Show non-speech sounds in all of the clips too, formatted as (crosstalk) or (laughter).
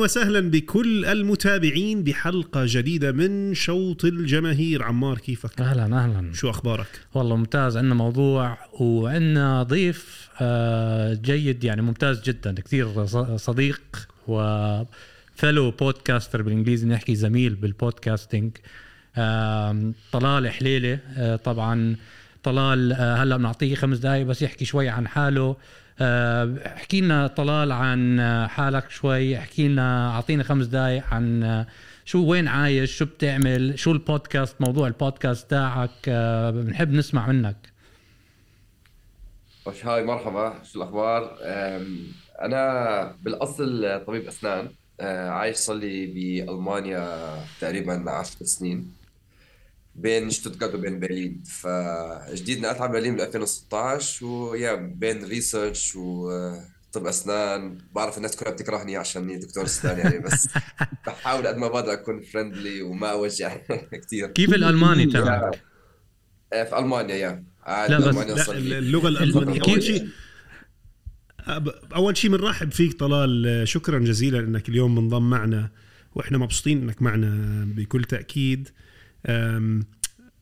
أهلا وسهلا بكل المتابعين بحلقة جديدة من شوط الجماهير. عمار كيفك؟ أهلا أهلا. شو أخبارك؟ والله ممتاز. عندنا موضوع وعندنا ضيف آه، جيد يعني ممتاز جدا. كثير صديق وفلو بودكاستر بالإنجليزي نحكي زميل بالبودكاستنج طلال حليلة آه، طبعا. طلال آه، هلأ بنعطيه خمس دقائق بس يحكي شوي عن حاله. احكي لنا طلال عن حالك شوي احكي لنا اعطينا خمس دقائق عن آه، شو وين عايش شو بتعمل شو البودكاست موضوع البودكاست تاعك آه، بنحب نسمع منك. hi مرحبا شو الأخبار؟ أنا بالأصل طبيب أسنان عايش صار لي بألمانيا تقريبا 10 سنين. بين شتوتغارت وبين برلين فجديد نقلت على برلين بال 2016 ويا بين research وطب أسنان. بعرف الناس كلها بتكرهني عشان دكتور أسنان يعني بس (laughs) بحاول قد ما بقدر أكون فريندلي وما أوجع (laughs) كثير كيف الألماني تبعك؟ آه، في ألمانيا يا. لا بس لا اللغة الألمانية. (laughs) اول شيء. أول شيء بنرحب فيك طلال. شكرا جزيلا إنك اليوم منضم معنا وإحنا مبسوطين إنك معنا بكل تأكيد.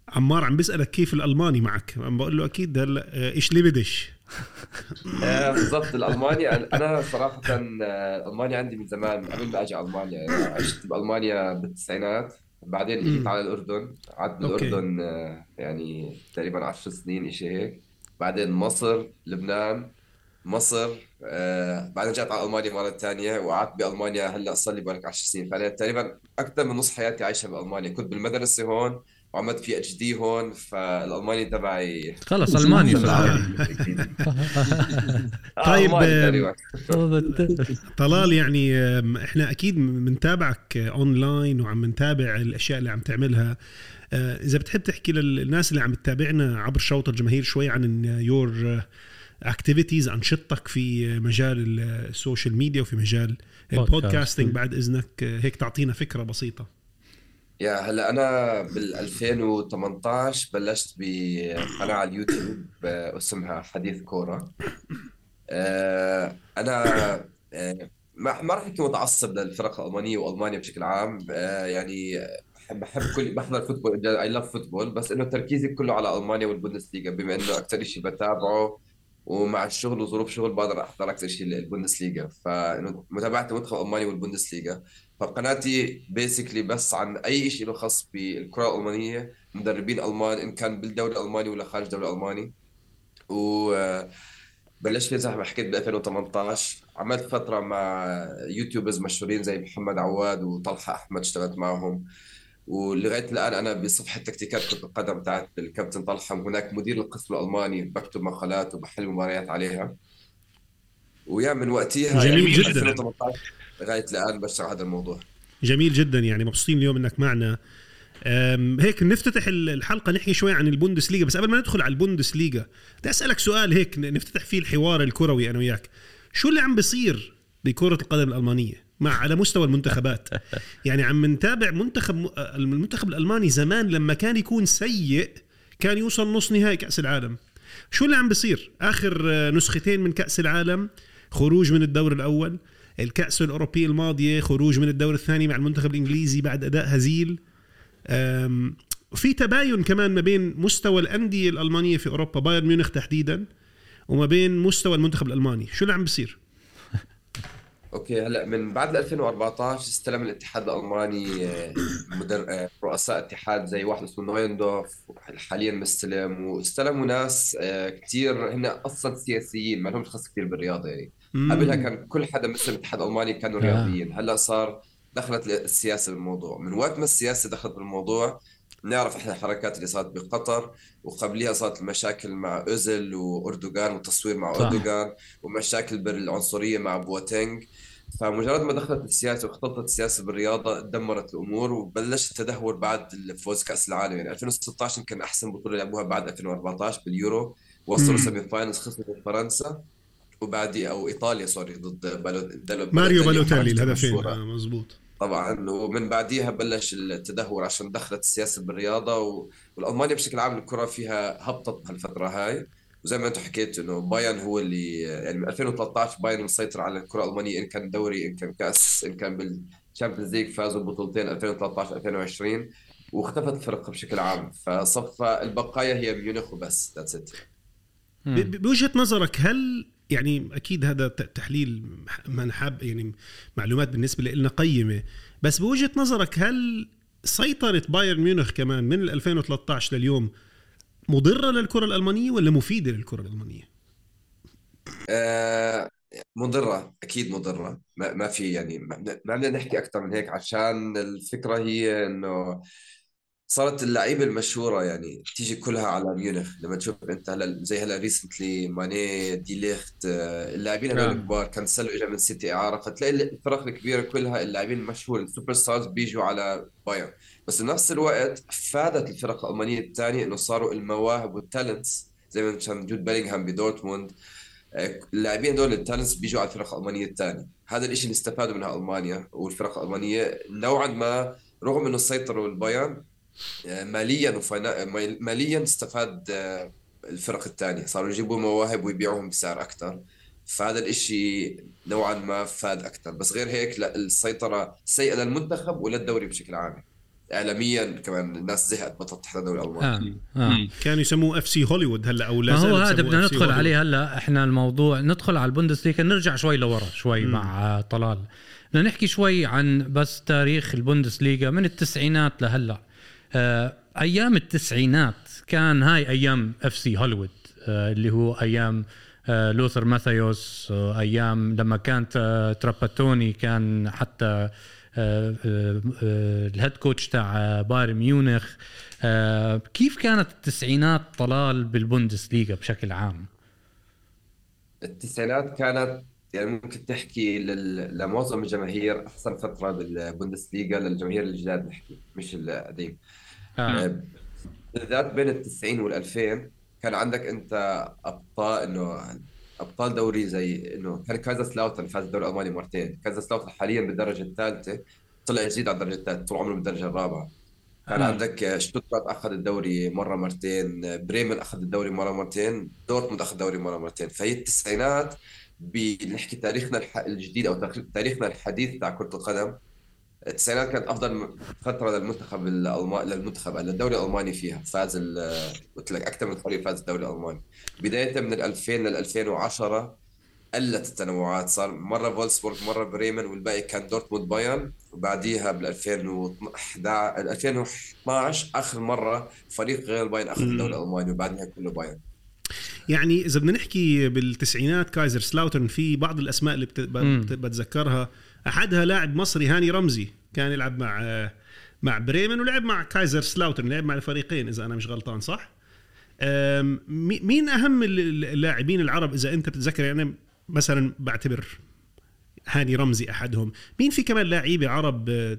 عمار عم بيسألك كيف الألماني معك؟ عم بقول له أكيد هلأ آه، إيش اللي بدش؟ (laughs) آه، بالضبط الألماني أنا صراحة آه، المانيا عندي من زمان قبل ما أجي ألمانيا يعني عشت بألمانيا بالتسعينات بعدين اجيت على الأردن قعدت بالاردن يعني تقريبا 10 سنين شيء هيك بعدين مصر لبنان مصر آه بعدين رجعت على ألمانيا مرة ثانية وقعدت بألمانيا هلأ صار لي بالك 10 سنين. فعليا تقريبا أكثر من نص حياتي عايشة بألمانيا. كنت بالمدرسة هون وعملت في إتش دي هون فالألماني تبعي خلص ألماني (laughs) طيب (laughs) طلال يعني إحنا أكيد بنتابعك اونلاين وعم نتابع الأشياء اللي عم تعملها. آه، إذا بتحب تحكي للناس اللي عم تتابعنا عبر شوط الجماهير شوي عن your activities انشطتك في مجال ال social media وفي مجال ال podcasting بعد إذنك. هيك تعطينا فكرة بسيطة. يا هلا أنا بال 2018 بلشت بقناة على اليوتيوب اسمها حديث كورة. آه، أنا آه، ما راح أحكي متعصب للفرق الألمانية وألمانيا بشكل عام. آه، يعني بحب كل بحضر football I love football بس إنه تركيزي كله على ألمانيا والبوندسليغا بما إنه أكثر شيء بتابعه. ومع الشغل وظروف شغل بقدر أحضر أكثر شيء البوندسليغا فمتابعتي المنتخب الالماني والبوندسليغا. فقناتي basically بس عن أي شيء له خاص بالكرة الألمانية مدربين ألمان إن كان بالدوري الألماني ولا خارج الدوري الألماني. و بلشت زي ما حكيت ب 2018 عملت فترة مع يوتيوبرز مشهورين زي محمد عواد وطلحة أحمد اشتغلت معهم. ولغاية الآن أنا بصفحة تكتيكات كرة القدم تاعت الكابتن طلحة هناك مدير القسم الألماني بكتب مقالات وبحل مباريات عليها. ويا من وقتها جميل يعني جدا. لغاية الآن بشتغل هذا الموضوع. جميل جدا يعني مبسوطين اليوم إنك معنا. هيك نفتتح الحلقة نحكي شوي عن البوندسليغا. بس قبل ما ندخل على البوندسليغا بدي أسألك سؤال هيك نفتتح فيه الحوار الكروي أنا وياك. شو اللي عم بيصير بكرة القدم الألمانية؟ مع على مستوى المنتخبات. (laughs) يعني عم نتابع منتخب المنتخب الألماني زمان لما كان يكون سيء كان يوصل نص نهائي كأس العالم. شو اللي عم بيصير؟ آخر نسختين من كأس العالم خروج من الدور الأول الكأس الاوروبيه الماضية خروج من الدور الثاني مع المنتخب الإنجليزي بعد أداء هزيل. في تباين كمان ما بين مستوى الأندية الألمانية في أوروبا بايرن ميونخ تحديدا وما بين مستوى المنتخب الألماني. شو اللي عم بيصير؟ okay هلأ من بعد 2014 استلم الاتحاد الألماني آه، مدر... آه، رؤساء اتحاد زي واحد اسمه نويندورف حاليا مستلم واستلموا ناس آه، كثير هن أصلا سياسيين ما لهمش خص كثير بالرياضة يعني. قبلها كان كل حدا مثل الاتحاد الالماني كانوا رياضيين. هلأ صار دخلت السياسة بالموضوع. من وقت ما السياسة دخلت بالموضوع نعرف إحنا الحركات اللي صارت بقطر وقبلها صارت المشاكل مع اوزل وأردوغان والتصوير مع أردوغان ومشاكل بالعنصرية مع بواتينج فمجرد ما دخلت السياسة واختلطت السياسة بالرياضة دمرت الأمور وبلش التدهور بعد فوز كأس العالم. يعني 2016 يمكن أحسن بطولة لعبوها بعد 2014 باليورو. وصلوا semi finals خسروا فرنسا وبعدي أو إيطاليا sorry ضد بالو ماريو بالوتيلي الهدفين آه، مزبوط طبعا. ومن بعديها بلش التدهور عشان دخلت السياسة بالرياضة والألمانيا بشكل عام الكرة فيها هبطت بهالفترة هاي. وزي ما أنتم حكيت انه بايرن هو اللي يعني من 2013 بايرن مسيطر على الكرة الألمانية إن كان دوري إن كان كأس إن كان بال Champions League فازوا ببطولتين 2013 2020 واختفت الفرق بشكل عام. فصفى البقايا هي ميونخ وبس that's it ب- بوجهة نظرك هل يعني أكيد هذا ت- تحليل ما أنا حاب يعني معلومات بالنسبة لنا قيمة بس بوجهة نظرك هل سيطرة بايرن ميونخ كمان من ال 2013 لليوم مضرة للكرة الألمانية ولا مفيدة للكرة الألمانية؟ آه مضرة أكيد مضرة ما, ما في يعني ما بدنا نحكي أكثر من هيك عشان الفكرة هي إنه صارت اللعيبة المشهورة يعني تيجي كلها على ميونخ لما تشوف أنت هلا زي هلا recently ماني دي ليخت اللاعبين هذول نعم. الكبار كانسلو إجا من سيتي إعارة فتلاقي الفرق الكبيرة كلها اللاعبين المشهور ال superstars بيجوا على بايرن بس بنفس الوقت فادت الفرق الألمانية الثانية إنه صاروا المواهب وال talents زي ما كان جود بيلينغهام بدورتموند اللاعبين دول ال talents بيجوا على الفرق الألمانية الثانية هذا الشيء اللي استفادوا منها ألمانيا والفرق الألمانية نوعا ما رغم إنه سيطروا البايرن ماليا وفنا... ماليا استفاد آه، الفرق الثانية صاروا يجيبوا مواهب ويبيعوهم بسعر أكثر فهذا الإشي نوعا ما فاد أكثر بس غير هيك لا السيطرة سيئة للمنتخب وللدوري بشكل عام اعلاميا كمان الناس زهقت بطلت تحضر الدوري الألماني آه. آه. كانوا يسموه FC Hollywood هلأ أو لا ما هو هذا بدنا FC ندخل. عليه هلأ إحنا الموضوع ندخل على البوندسليغا نرجع شوي لورا شوي مم. مع آه، طلال بدنا نحكي شوي عن بس تاريخ البوندسليغا من التسعينات لهلأ آه، أيام التسعينات كان هاي أيام FC Hollywood آه، اللي هو أيام آه، لوثر ماثيوس آه، أيام لما كانت آه، تراباتوني كان حتى آه، آه، آه، ال head coach تاع آه، بايرن ميونخ آه، كيف كانت التسعينات طلال بالبوندسليغا بشكل عام؟ التسعينات كانت يعني ممكن تحكي. لمعظم الجماهير أحسن فترة بالبوندسليغا للجماهير الجداد نحكي مش القديم آه. آه، بالذات بين ال 90 وال 2000 كان عندك أنت أبطال إنه أبطال دوري زي إنه كان كازا سلاوتن فاز الدوري الألماني مرتين. كازا سلاوتن حاليا بالدرجة الثالثة طلع جديد على الدرجة الثالثة طول عمره بالدرجة الرابعة. كان آه. عندك شتوتغارت أخذ الدوري مرة مرتين بريمن أخذ الدوري مرة مرتين دورتموند أخذ الدوري مرة مرتين. فهي التسعينات بنحكي تاريخنا الح- الجديد أو تاريخ- تاريخنا الحديث تاع كرة القدم. التسعينات كانت أفضل فترة للمنتخب الالماني للمنتخب للدوري الألماني فيها. فاز ال- قلت لك أكثر من فريق فاز الدوري الألماني. بداية من ال 2000 لل 2010 قلت التنوعات. صار مرة فولسبورغ مرة بريمن والباقي كان دورتموند بايرن. وبعديها بال 2011 ال 2012 آخر مرة فريق غير البايرن أخذ الدوري الألماني وبعدها كله بايرن. يعني إذا بدنا نحكي بالتسعينات كايزر سلاوتن في بعض الأسماء اللي بت... مم. بت... بتذكرها. أحدها لاعب مصري هاني رمزي كان يلعب مع مع بريمن ولعب مع كايزر سلاوتن لعب مع الفريقين إذا أنا مش غلطان صح؟ مين أهم ال- اللاعبين العرب؟ إذا أنت بتتذكر يعني مثلا بعتبر هاني رمزي أحدهم. مين في كمان لاعيبة عرب آه،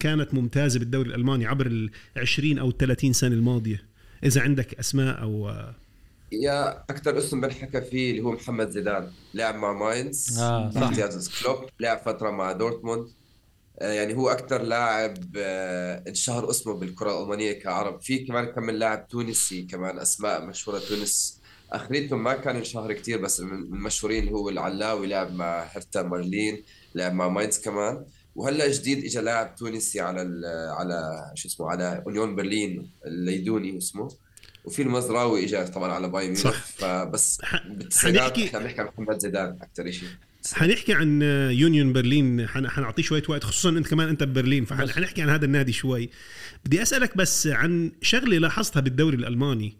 كانت ممتازة بالدوري الألماني عبر ال 20 أو 30 سنة الماضية؟ إذا عندك أسماء أو يا أكثر اسم بنحكى فيه اللي هو محمد زيدان لعب مع ماينز آه، صح. كلوب لعب فترة مع دورتموند. آه، يعني هو أكثر لاعب آه، انشهر اسمه بالكرة الألمانية كعرب. في كمان كم من لاعب تونسي كمان أسماء مشهورة تونس. آخريتهم ما كان انشهر كتير بس من المشهورين هو العلاوي لعب مع هرتا برلين لعب مع ماينز كمان. وهلأ جديد اجى لاعب تونسي على على شو اسمه على أونيون برلين الليدوني اسمه. وفي المزراوي اجى طبعا على بايرن ميونخ صح. فبس حنحكي- عن محمد زيدان أكثر شيء حنحكي عن يونيون برلين. حن- حنعطيه شوية وقت خصوصا أنت كمان أنت ببرلين. فحنحكي عن هذا النادي شوي. بدي أسألك بس عن شغلة لاحظتها بالدوري الألماني.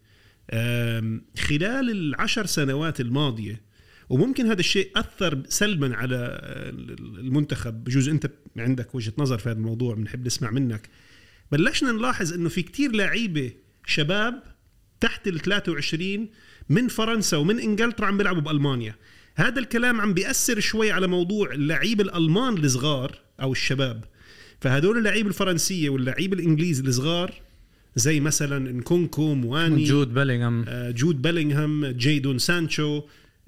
خلال العشر سنوات الماضية وممكن هذا الشيء أثر سلبا على المنتخب بجوز أنت عندك وجهة نظر في هذا الموضوع بنحب نسمع منك. بلشنا نلاحظ إنه في كتير لعيبة شباب تحت ال 23 من فرنسا ومن إنجلترا عم بيلعبوا بألمانيا. هذا الكلام عم بيأثر شوي على موضوع اللعيبه الألمان الصغار أو الشباب. فهدول اللعيبه الفرنسية واللعيبه الإنجليز الصغار زي مثلا نكونكو، مواني جود بيلينغهام. آه، جود بيلينغهام جيدون سانشو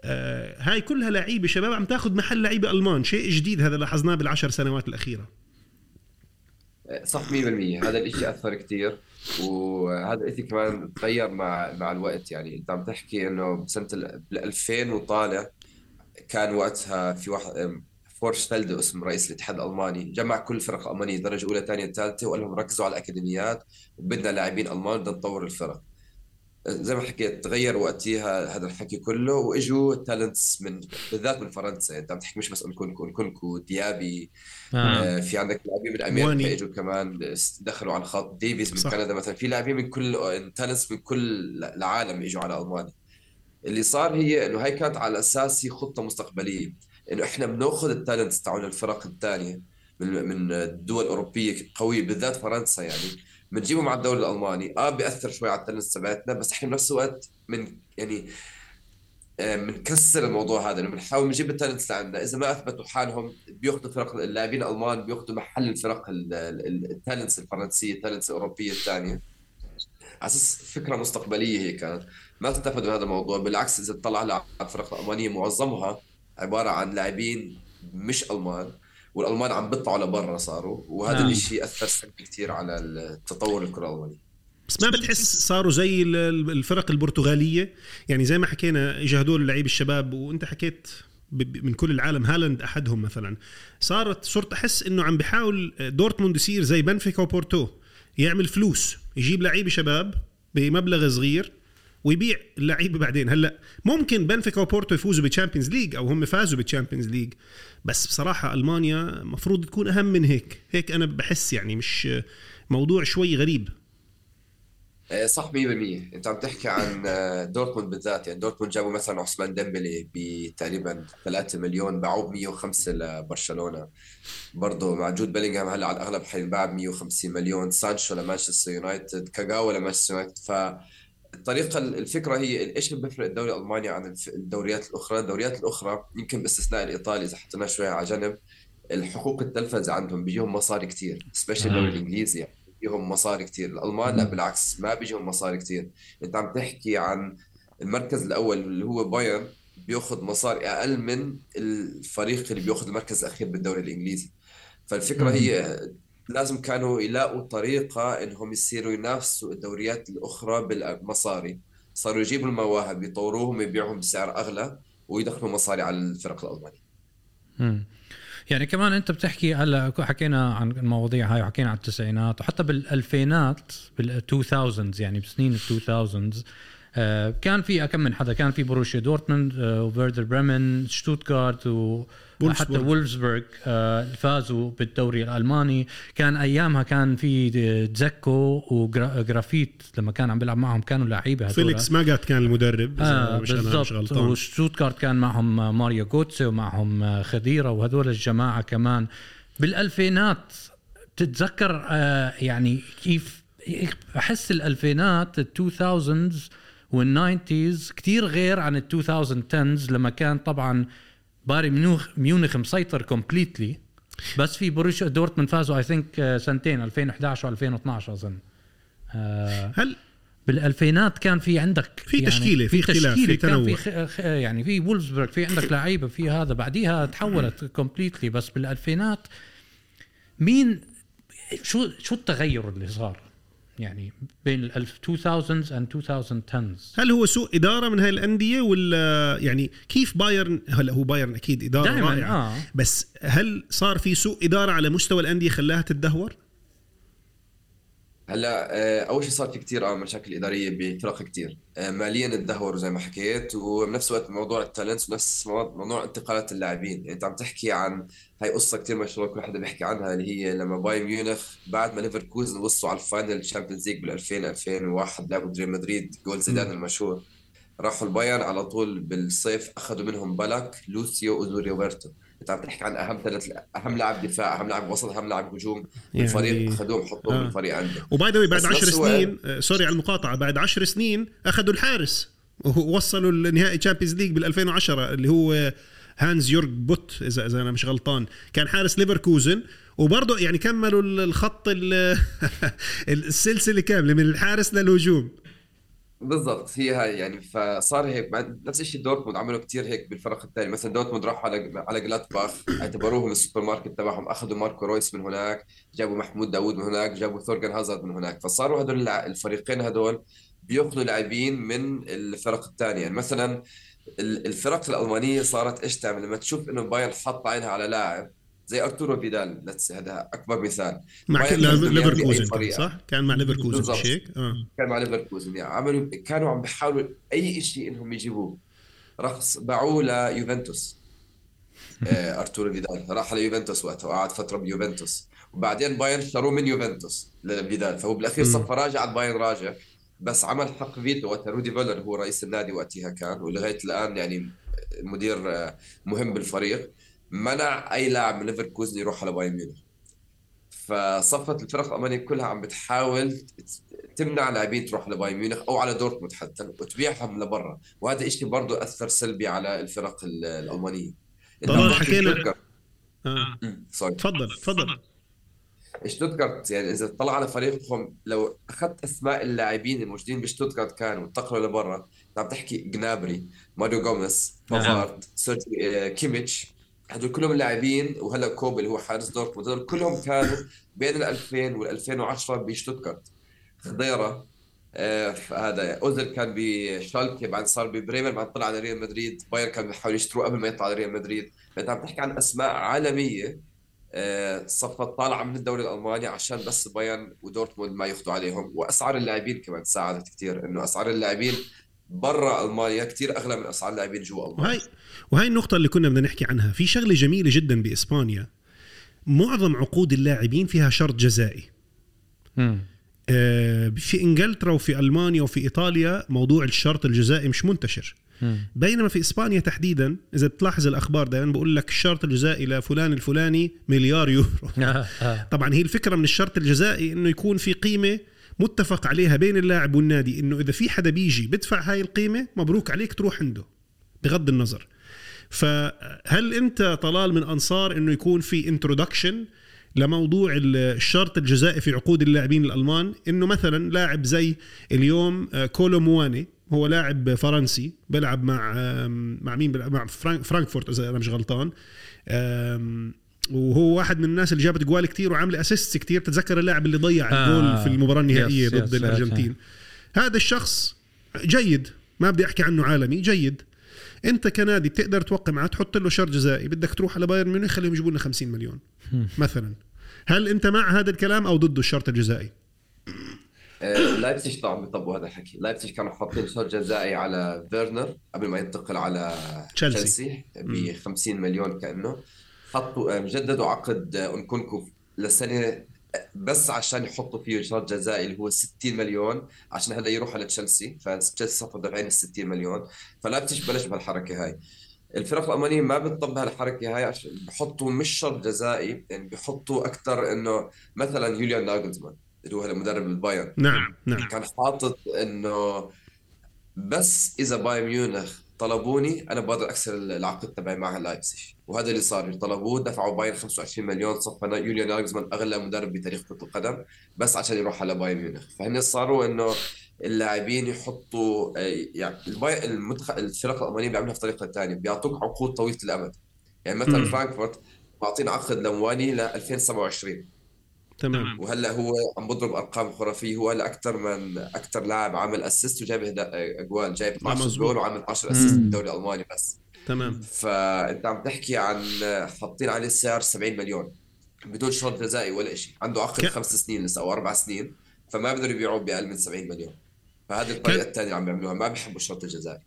آه، هاي كلها لعيبة شباب عم تاخذ محل لعيبة ألمان شيء جديد هذا لاحظناه بالعشر سنوات الأخيرة. صح 100% هذا الإشي أثر كثير وهذا الاشي كمان تغير مع مع الوقت. يعني أنت عم تحكي إنه بسنة ال 2000 وطالع كان وقتها في واحد فورشفيلد اسم رئيس الاتحاد الألماني جمع كل الفرق الالمانيه درجة أولى ثانية ثالثه وقال لهم ركزوا على الأكاديميات وبدنا لاعبين ألمان بدنا نطور الفرق. زي ما حكيت تغير وقتها هذا الحكي كله وإجوا talents من بالذات من فرنسا. أنت عم تحكي مش بس انكونكو انكونكو ديابي. آه. آه في عندك لاعبين من أمريكا إجوا كمان دخلوا على الخط ديفيز من صح. كندا مثلا. في لاعبين من كل talents من كل العالم إجوا على ألمانيا. اللي صار هي إنه هاي كانت على أساس خطة مستقبلية. إنه إحنا بناخذ ال talents تاعون الفرق الثانية من من الدول الأوروبية قوية بالذات فرنسا يعني. بنجيبهم على الدوري الألماني. آه بيأثر شوي على ال talents تبعتنا بس إحنا بنفس الوقت من يعني بنكسر آه، الموضوع هذا إنه بنحاول نجيب ال talents لعندنا. إذا ما أثبتوا حالهم بياخذوا فرق اللاعبين الألمان بياخذوا محل الفرق ال talents الفرنسية ال talents الأوروبية الثانية. على أساس فكرة مستقبلية هي كانت. ما استفادوا هذا الموضوع. بالعكس إذا تطلع على الفرق الألمانية معظمها عبارة عن لاعبين مش ألمان. والألمان عم بيطلعوا لبرا صاروا وهذا نعم. الشيء أثر سلبي كثير على التطور الكره الالمانيه بس ما بتحس صاروا زي الفرق البرتغالية؟ يعني زي ما حكينا اجى هدول اللعيب الشباب وأنت حكيت من كل العالم هالاند أحدهم مثلا. صارت صرت أحس إنه عم بحاول دورتموند يصير زي بنفيكا وبورتو يعمل فلوس يجيب لعيبه شباب بمبلغ صغير ويبيع اللعيبة بعدين. هلأ ممكن بنفيكا وبورتو يفوزوا بال Champions League أو هم فازوا بال Champions League بس بصراحة ألمانيا مفروض تكون أهم من هيك. هيك أنا بحس يعني مش موضوع شوي غريب. إيه، صح 100% أنت عم تحكي عن آه، دورتموند بالذات. يعني دورتموند جابوا مثلا عثمان ديمبلي بتقريبا 3 مليون باعوه ب 105 لبرشلونة. برضه مع جود بيلينغهام هلأ على الأغلب حينباع ب 150 مليون. سانشو لمانشستر يونايتد كاغاوا لمانشستر يونايتد. ف الطريقة الفكرة هي إيش بيفرق الدوري الألماني عن الدوريات الأخرى؟ الدوريات الأخرى يمكن باستثناء الإيطالي إذا حطيناه شوي على جنب الحقوق التلفزة عندهم بيجيهم مصاري كثير سبيشلي الدوري الإنجليزي يعني بيجيهم مصاري كثير الألمان لا بالعكس ما بيجيهم مصاري كثير أنت عم تحكي عن المركز الأول اللي هو بايرن بيأخذ مصاري أقل من الفريق اللي بيأخذ المركز الأخير بالدوري الإنجليزي. فالفكرة هي لازم كانوا يلاقوا طريقة إنهم يصيروا ينافسوا الدوريات الأخرى بالمصاري. صاروا يجيبوا المواهب يطوروهم يبيعهم بسعر أغلى ويدخلوا مصاري على الفرق الألمانية. يعني كمان أنت بتحكي هلا حكينا عن المواضيع هاي وحكينا عن التسعينات وحتى بالألفينات بال 2000 يعني بسنين ال 2000 آه، كان في كم من حدا كان في بروشيا دورتموند آه، وفيردر بريمن شتوتغارت و حتى وولفسبرغ آه، فازوا بالدوري الألماني. كان أيامها كان في دزيكو وجرافيت لما كان عم بيلعب معهم كانوا لعيبة هذول فيليكس ماجات كان المدرب آه بالضبط. وشتوتغارت كان معهم ماريو جوتسي ومعهم خديرة وهذول الجماعة كمان. بالألفينات بتتذكر آه يعني كيف أحس الألفينات ال 2000 وال nineties كتير غير عن ال 2010 لما كان طبعا بايرن ميونخ ميونخ مسيطر completely بس في بروسيا دورتموند فازوا I think سنتين 2011 و2012 أظن. آه هل بالألفينات كان في عندك في يعني تشكيلة في اختلاف في تنوع. في يعني في وولفسبرغ في عندك لعيبة في هذا بعديها تحولت completely بس بالألفينات مين شو شو التغير اللي صار؟ يعني بين ال 2000 and 2010 هل هو سوء إدارة من هاي الأندية ولا يعني كيف بايرن هلا هو بايرن أكيد إدارة رائعة آه. بس هل صار في سوء إدارة على مستوى الأندية خلاها تتدهور؟ هلا آه، أول شيء صار في كثير آه مشاكل إدارية بفرق كثير آه، ماليا تدهوروا زي ما حكيت وبنفس الوقت موضوع ال talents ونفس موضوع انتقالات اللاعبين. يعني أنت عم تحكي عن هاي قصة كثير مشهورة كل حدا بيحكي عنها اللي هي لما بايرن ميونخ بعد ما ليفركوزن وصلوا على ال final Champions League بال 2000 2001 لعبوا ريال مدريد جول زيدان المشهور. راحوا البايرن على طول بالصيف أخذوا منهم بالاك لوسيو وزي روبرتو. انت عم تحكي عن أهم ثلاث أهم لاعب دفاع أهم لاعب وسط أهم لاعب هجوم يعني بالفريق اخذوهم حطوهم آه. بالفريق عنده و by the بعد 10 سنين آه sorry على المقاطعة بعد 10 سنين أخذوا الحارس. ووصلوا النهائي Champions League بال 2010 اللي هو هانز يورج بوت إذا إذا أنا مش غلطان. كان حارس ليفركوزن وبرضه يعني كملوا الخط (laughs) السلسلة كاملة من الحارس للهجوم. بالضبط هي هاي يعني فصار هيك مع- نفس الشيء دورتموند عملوا كتير هيك بالفرق الثاني مثلا دورتموند راحوا على على جلادباخ اعتبروهم السوبر ماركت تبعهم أخذوا ماركو رويس من هناك جابوا محمود داوود من هناك جابوا ثورجن هازارد من هناك فصاروا هدول الفريقين هدول بياخذوا لاعبين من الفرق الثانية يعني مثلا ال- الفرق الألمانية صارت إيش تعمل؟ لما تشوف إنه بايرن حط عينها على لاعب زي ارتورو فيدال let's- هذا أكبر مثال مع ليفركوزن. صح؟ كان مع ليفركوزن. مش هيك؟ آه كان مع ليفركوزن يعني عملوا كانوا عم بيحاولوا أي شيء إنهم يجيبوه راح باعوه ليوفنتوس (laughs) آه، ارتورو فيدال راح ليوفنتوس وقتها وقعد فترة بيوفنتوس وبعدين بايرن اشتروه من يوفنتوس لفيدال فهو بالأخير. صفى راجع على بايرن راجع بس عمل حق فيتو وقتها رودي فيلر هو رئيس النادي وقتها كان ولغاية الآن يعني مدير آه، مهم بالفريق منع أي لاعب من ليفركوزن يروح على بايرن ميونخ. فصفت الفرق الألمانية كلها عم بتحاول تمنع لاعبين تروح لبايرن ميونخ أو على دورتموند حتى وتبيعهم لبرا. وهذا الشيء برضه أثر سلبي على الفرق ال- الألمانية. طبعاً حكينا-. آه. sorry تفضل تفضل. شتوتغارت يعني إذا تطلع على فريقهم لو أخذت أسماء اللاعبين الموجودين بشتوتغارت كانوا وانتقلوا لبرا. انت عم تحكي جنابري ماريو جوميز نعم. بافارد سيرجي آه، كيميتش. هدول كلهم لاعبين وهلا كوبل اللي هو حارس دورتموند هدول كلهم كانوا بين ال 2000 وال 2010 بشتوتغارت. خضيرة آه، هذا أوزيل كان بشالكي بعدين صار ببريمر بعدين طلع على ريال مدريد. بايرن كان بيحاول يشتروه قبل ما يطلع على ريال مدريد. فانت عم تحكي عن أسماء عالمية آه، صفت طالعة من الدوري الألماني عشان بس بايرن ودورتموند ما ياخذوا عليهم. وأسعار اللاعبين كمان ساعدت كثير إنه أسعار اللاعبين برا ألمانيا كثير أغلى من أسعار اللاعبين جوا ألمانيا وهي وهي النقطة اللي كنا بدنا نحكي عنها في شغلة جميلة جدا بإسبانيا معظم عقود اللاعبين فيها شرط جزائي. آه، في إنجلترا وفي ألمانيا وفي إيطاليا موضوع الشرط الجزائي مش منتشر مم. بينما في إسبانيا تحديدا إذا بتلاحظ الأخبار دائما بقول لك الشرط الجزائي لفلان الفلاني مليار يورو. (laughs) طبعا هي الفكرة من الشرط الجزائي إنه يكون في قيمة متفق عليها بين اللاعب والنادي إنه إذا في حدا بيجي بدفع هاي القيمة مبروك عليك تروح عنده بغض النظر. فهل أنت طلال من أنصار إنه يكون في introduction لموضوع الشرط الجزائي في عقود اللاعبين الألمان؟ إنه مثلا لاعب زي اليوم آه، كولو مواني هو لاعب فرنسي بيلعب مع مع مين؟ بيلعب مع فرانك فرانكفورت إذا أنا مش غلطان. وهو واحد من الناس اللي جابت أجوال كتير وعامله assist كتير. تتذكر اللاعب اللي ضيع آه. الجول في المباراة النهائية yes، ضد يس، الأرجنتين. هذا الشخص جيد ما بدي أحكي عنه عالمي جيد. أنت كنادي بتقدر توقع معه تحط له شرط جزائي بدك تروح على بايرن ميونخ خليهم يجيبوا لنا 50 مليون مثلا. هل أنت مع هذا الكلام أو ضده الشرط الجزائي؟ آه، لايبزيج طبعا. بيطبقوا هذا الحكي. لايبزيج كانوا حاطين شرط جزائي على فيرنر قبل ما ينتقل على تشيلسي. تشيلسي ب 50 مليون كأنه. حطوا آه، جددوا عقد آه، نكونكو لسنه آه، بس عشان يحطوا فيه شرط جزائي اللي هو 60 مليون عشان هلا يروح على تشيلسي فتشيلسي صفوا دافعين ال 60 مليون فلايبزيج بلش بهالحركة هاي. الفرق الألمانية ما بتطبق هالحركه هاي عشان بحطوا مش شرط جزائي يعني بحطوا أكثر إنه مثلا يوليان ناجلزمان اللي هو هلا مدرب البايرن. نعم نعم. كان حاطط إنه بس إذا بايرن ميونخ طلبوني أنا بقدر أكسر العقد تبعي مع لايبزيج وهذا اللي صار طلبوه دفعوا بايرن 25 مليون صفى يوليان ناغلزمان أغلى مدرب بتاريخ كرة القدم بس عشان يروح على بايرن ميونخ فهن صاروا إنه اللاعبين يحطوا آه، يعني. المدخ... الفرق الألمانية بيعملوها بطريقه ثانية بيعطوك عقود طويلة الامد يعني مثلا. فرانكفورت معطين عقد لمواني ل 2027 تمام وهلأ هو عم بضرب أرقام خرافية هو هلأ أكثر من أكثر لاعب عامل assist وجايب هدا- أجوال جايب 12 مظبوط. جول وعامل 10 assist. بالدوري الألماني بس تمام. فأنت عم تحكي عن حاطين عليه سعر 70 مليون. بدون شرط جزائي ولا شيء عنده عقد ك- خمس سنين لسه أو أربع سنين فما بيقدروا يبيعوه بأقل من 70 مليون. فهذه الطريقة كان- الثانية اللي عم بيعملوها ما بيحبوا الشرط الجزائي.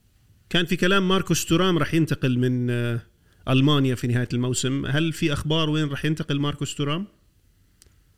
كان في كلام ماركوس تورام راح ينتقل من آه، ألمانيا في نهاية الموسم. هل في أخبار وين راح ينتقل ماركوس تورام؟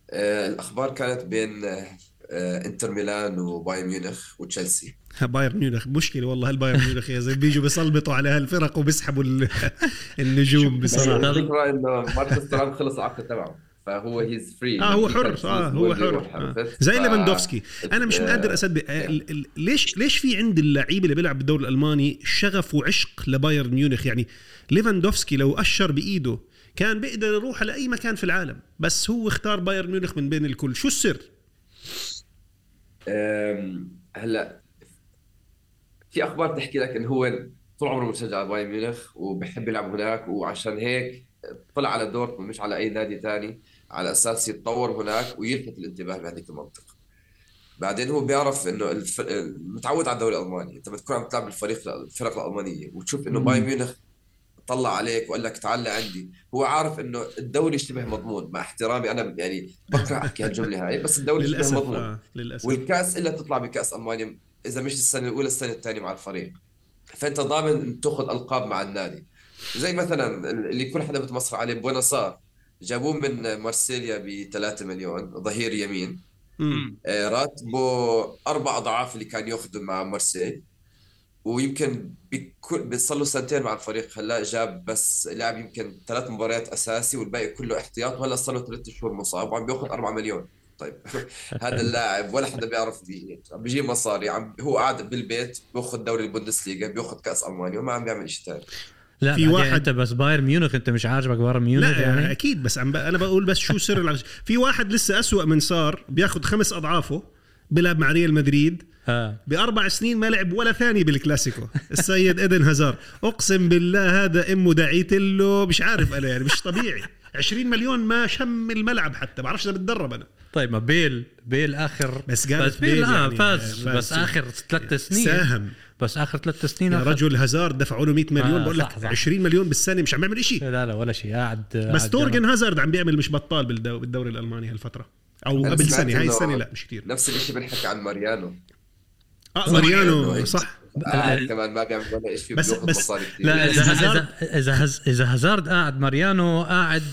آه، الأخبار كانت بين آه، انتر ميلان وبايرن ميونخ وتشيلسي. (laughs) بايرن ميونخ مشكلة والله هالبايرن ميونخ يا زلمة. بيجوا بيسلبطوا على هالفرق وبيسحبوا ال- (laughs) النجوم بصراحة. الفكرة إنه ماركوس تورام خلص العقد تبعه فهو he's free آه هو حر. آه هو حر. آه. زي ليفاندوفسكي. أنا مش قادر أصدق. آه، ليش ليش في عند اللعيبه اللي بيلعب بالدوري الألماني شغف وعشق لبايرن ميونخ؟ يعني ليفاندوفسكي لو أشر بإيده كان بيقدر يروح على اي مكان في العالم بس هو اختار بايرن ميونخ من بين الكل. شو السر؟ هلا في أخبار تحكي لك انه هو طول عمره مشجع بايرن ميونخ وبحب يلعب هناك وعشان هيك طلع على دورتموند مش على أي نادي ثاني على أساس يتطور هناك ويلفت الانتباه بهذيك المنطقة. بعدين هو بيعرف إنه الف... متعود على الدوري الألماني. أنت بتكون عم تلعب بالفريق الفرق الألمانية وتشوف إنه بايرن ميونخ طلع عليك وقال لك تعال لعندي. هو عارف إنه الدوري شبه مضمون. مع احترامي أنا يعني بكره أحكي هالجملة هاي بس الدوري للأسف شبه مضمون. آه. للأسف. والكأس إلا تطلع بكأس ألمانيا إذا مش السنة الأولى السنة الثانية مع الفريق. فأنت ضامن تأخذ ألقاب مع النادي. زي مثلا اللي كل حدا بتمصر عليه بوناسار جابوه من مارسيليا ب 3 مليون ظهير يمين. آه، راتبه أربع أضعاف اللي كان يأخذه مع مارسيل ويمكن بكل بيصل له سنتين مع الفريق. هلا جاب بس لعب يمكن ثلاث مباريات أساسي والباقي كله احتياط وهلا صار له ثلاث شهور مصاب وعم بياخذ 4 مليون. طيب (laughs) هذا اللاعب ولا حدا بيعرف بي عم بيجيب مصاري عم هو قاعد بالبيت بياخذ دوري البوندسليغا بياخذ كأس ألمانيا وما عم بيعمل شيء ثاني لا في واحد- أنت بس بايرن ميونخ أنت مش عاجبك بايرن ميونخ لا يعني؟ يعني أكيد بس عم ب... أنا بقول بس شو سر. في واحد لسه أسوأ من صار بياخذ خمس أضعافه بيلعب مع ريال مدريد. ها بأربع سنين ما لعب ولا ثاني بالكلاسيكو. السيد ايدن هازار. أقسم بالله هذا امه دعيت له مش عارف أنا يعني مش طبيعي. 20 مليون ما شم الملعب حتى بعرفش إذا بتدرب أنا. طيب ما بيل بيل آخر بس قالت بس بيل, بيل آه يعني فاز, فاز. بس آخر ثلاث سنين. ساهم بس آخر ثلاث سنين يا رجل هازارد دفعوا له 100 مليون آه، بقول لك صح، صح. 20 مليون بالسنة مش عم بيعمل شيء لا لا ولا شيء. قاعد بس تورجن. هازارد عم بيعمل مش بطال بالدو... بالدوري الألماني هالفترة. أو قبل سنة هاي السنة لا مش كثير نفس الشيء بنحكي عن ماريانو. آه ماريانو صح. قاعد كمان ما بيعمل ولا شيء بس- بس- لا إذا هازارد- اذا إذا هز- إذا هازارد قاعد ماريانو قاعد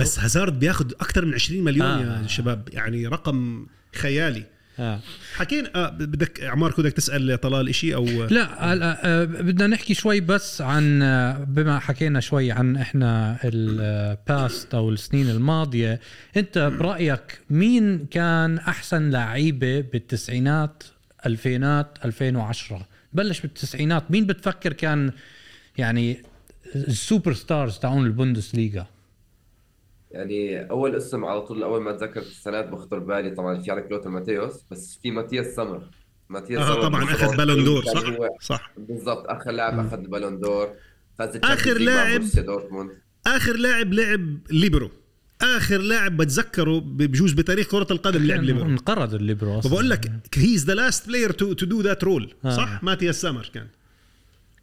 بس هازارد بياخذ أكثر من 20 مليون آه. يا شباب يعني رقم خيالي. آه. حكينا آه بدك عمار بدك تسأل طلال شيء أو لا هلا آه، بدنا نحكي شوي بس عن آه، بما حكينا شوي عن إحنا ال past أو السنين الماضية أنت برأيك مين كان أحسن لعيبة بالتسعينات ألفينات 2010 بلش بالتسعينات. مين بتفكر كان يعني ال superstars تاعون البوندسليغا؟ يعني أول اسم على طول أول ما أتذكر السنوات بخطر بالي طبعا في عندك لوثر ماتيوس بس في ماتياس سمر. ماتياس آه سمر طبعا أخذ بالون دور صح؟ هو صح. بالضبط آخر لاعب أخذ البالون دور فاز مع لاعب- آخر لاعب لعب ليبرو. آخر لاعب بتذكره بجوز بتاريخ كرة القدم لعب ليبرو انقرض الليبرو أصلا. فبقول لك he's the last player to to do that role آه. صح؟ ماتياس زامر كان.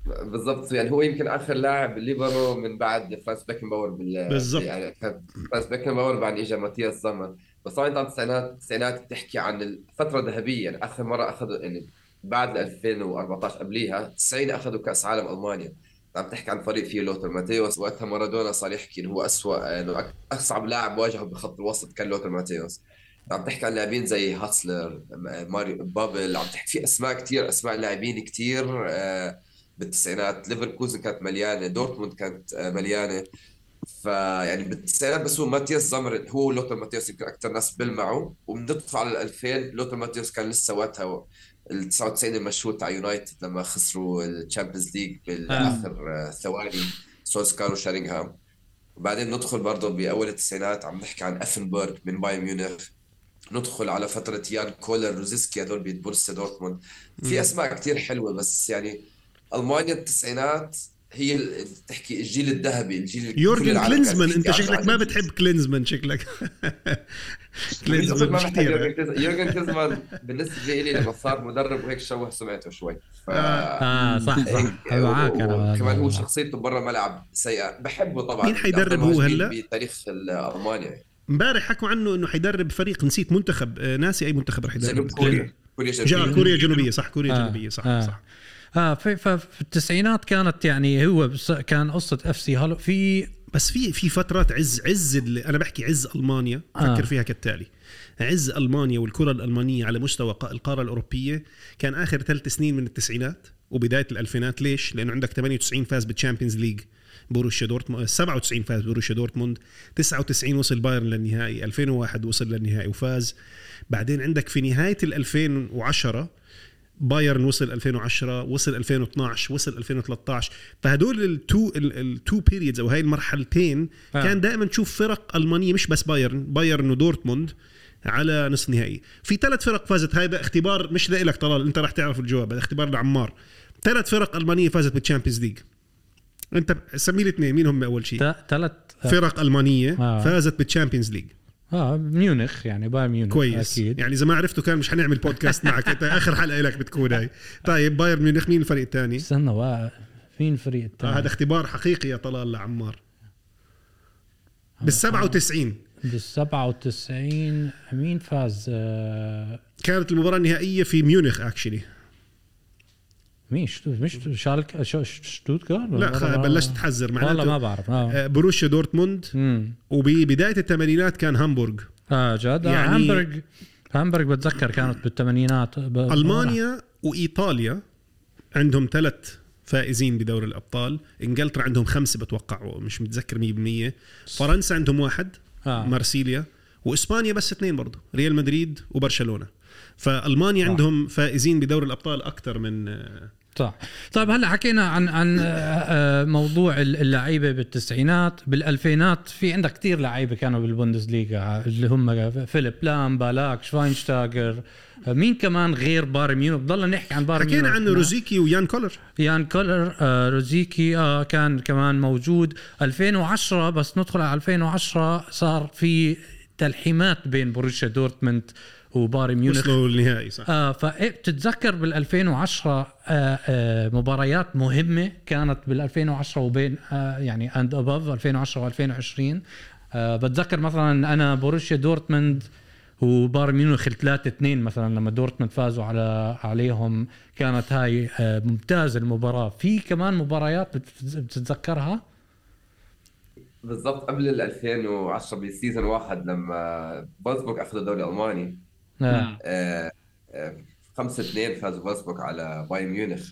بالضبط يعني هو يمكن آخر لاعب ليبرو من بعد فرانس بيكنباور بال بالضبط. يعني فرانس بيكنباور بعد اجى ماتياس سمر بس طبعا انت عم التسعينات التسعينات بتحكي عن الفترة الذهبية يعني آخر مرة أخذوا يعني بعد 2014 قبليها 90 أخذوا كأس عالم ألمانيا. عم تحكي عن فريق فيه لوثر ماتيوس وقتها مارادونا صار يحكي إنه هو اسوء إنه أصعب لاعب واجهه بخط الوسط كان لوثر ماتيوس. عم تحكي عن لاعبين زي هاسلر ماركو بابل عم تحكي في أسماء كثير أسماء لاعبين كثير آه، بالتسعينات. ليفركوزن كانت مليانة دورتموند كانت آه، مليانة. فيعني بالتسعينات بس هو ماتياس زامر هو ولوثر ماتيوس يمكن أكثر ناس بلمعوا. وبندخل على ال 2000 لوثر ماتيوس كان لسه وقتها ال 99 المشهور تاع يونايتد لما خسروا الشامبيونز ليج بالآخر آه، ثواني سولسكار وشيرينغهام وبعدين ندخل برضه بأول التسعينات عم نحكي عن إفنبرغ من بايرن ميونخ. ندخل على فترة يان كولر روزيسكي هدول ببورسيا دورتموند. في أسماء كتير حلوة بس يعني ألمانيا التسعينات هي ال- تحكي الجيل الذهبي الجيل يورجن كلينزمان أنت شكلك ما. بتحب كلينزمان شكلك. (laughs) (laughs) يورجن كلينزمان بالنسبة لي لما صار مدرب وهيك شوه سمعته شوي. ف... آه. صح. صح هيك- معك أنا وكمان هو شخصيته برا الملعب سيئة. بحبه طبعا. مين حيدرب هو هلأ؟ بتاريخ المانيا امبارح حكوا عنه إنه حيدرب فريق نسيت منتخب. آه، ناسي أي منتخب رح يدرب. جنوب كوريا. كوريا جا جنوبية. كوريا الجنوبيه صح كوريا آه، الجنوبيه صح آه. صح. آه في ففي التسعينات كانت يعني هو كان قصة أف سي هوليوود في بس في في فترات عز عز أنا بحكي عز ألمانيا آه. فكر فيها كالتالي عز ألمانيا والكرة الألمانية على مستوى القارة الأوروبية كان آخر ثلاث سنين من التسعينات وبداية الألفينات ليش؟ لأنه عندك 98 فاز بالتشامبيونز ليج بوروسيا دورتموند 97 فاز بوروسيا دورتموند 99 وصل بايرن للنهائي 2001 وصل للنهائي وفاز بعدين عندك في نهاية ال 2010 بايرن وصل 2010 وصل 2012 وصل 2013 فهدول ال two ال two periods أو هاي المرحلتين آه. كان دائما تشوف فرق ألمانية مش بس بايرن بايرن ودورتموند على نصف نهائي. في ثلاث فرق فازت. هذا اختبار مش لك طلال أنت راح تعرف الجواب. هذا اختبار لعمار. ثلاث فرق ألمانية فازت بالتشامبيونز ليج أنت سمي لي اثنين مين هم أول شيء؟ ثلاث فرق ألمانية آه. فازت بالتشامبيونز ليج آه ميونخ يعني بايرن ميونخ كويس. أكيد. يعني إذا ما عرفته كان مش حنعمل بودكاست (laughs) معك. إنت آخر حلقة لك بتكون هاي. طيب بايرن ميونخ مين الفريق الثاني؟ استنى بقى مين الفريق آه الثاني هذا اختبار حقيقي يا طلال لعمار. بال 97 بال 97 مين فاز؟ آه كانت المباراة النهائية في ميونخ actually مين؟ مش شالكه شتوتغارت لا بلشت تحذر والله ما معناته بعرف آه، بوروسيا دورتموند. وببداية الثمانينات كان هامبورغ. آه جد؟ يعني- يعني هامبورغ هامبرغ بتذكر كانت بالثمانينات. ب- ألمانيا وإيطاليا عندهم ثلاث فائزين بدوري الأبطال. إنجلترا عندهم خمسة بتوقع مش متذكر 100% فرنسا عندهم واحد آه. مارسيليا. وإسبانيا بس اثنين برضه ريال مدريد وبرشلونة. فألمانيا صح. عندهم فائزين بدوري الأبطال أكثر من آه، صح طيب هلا حكينا عن عن آه، آه، موضوع اللعيبة بالتسعينات بالألفينات. في عندك كثير لعيبة كانوا بالبوندسليغا اللي هم فيليب لام بالاك شواينشتاجر آه، مين كمان غير بايرن ميونخ؟ ضلنا نحكي عن بايرن حكينا عنه روزيكي ويان كولر. يان كولر آه روزيكي آه كان كمان موجود. 2010 بس ندخل على 2010 صار في تلحيمات بين بروسيا دورتموند وبايرن ميونخ. وصلوا للنهائي صح. آه فبتتذكر بال 2010 آه آه مباريات مهمة كانت بال 2010 وبين آه يعني end of 2010 و2020 آه بتذكر مثلا أنا بروسيا دورتموند وبايرن ميونخ 3 2 مثلا لما دورتموند فازوا على عليهم. كانت هاي آه ممتازة المباراة. في كمان مباريات بت- بتتذكرها؟ بالضبط قبل ال 2010 ب season واحد لما فولسبورغ اخذوا الدوري الألماني. آه. آه، آه، 5 2 فازوا فولسبورغ على بايرن ميونخ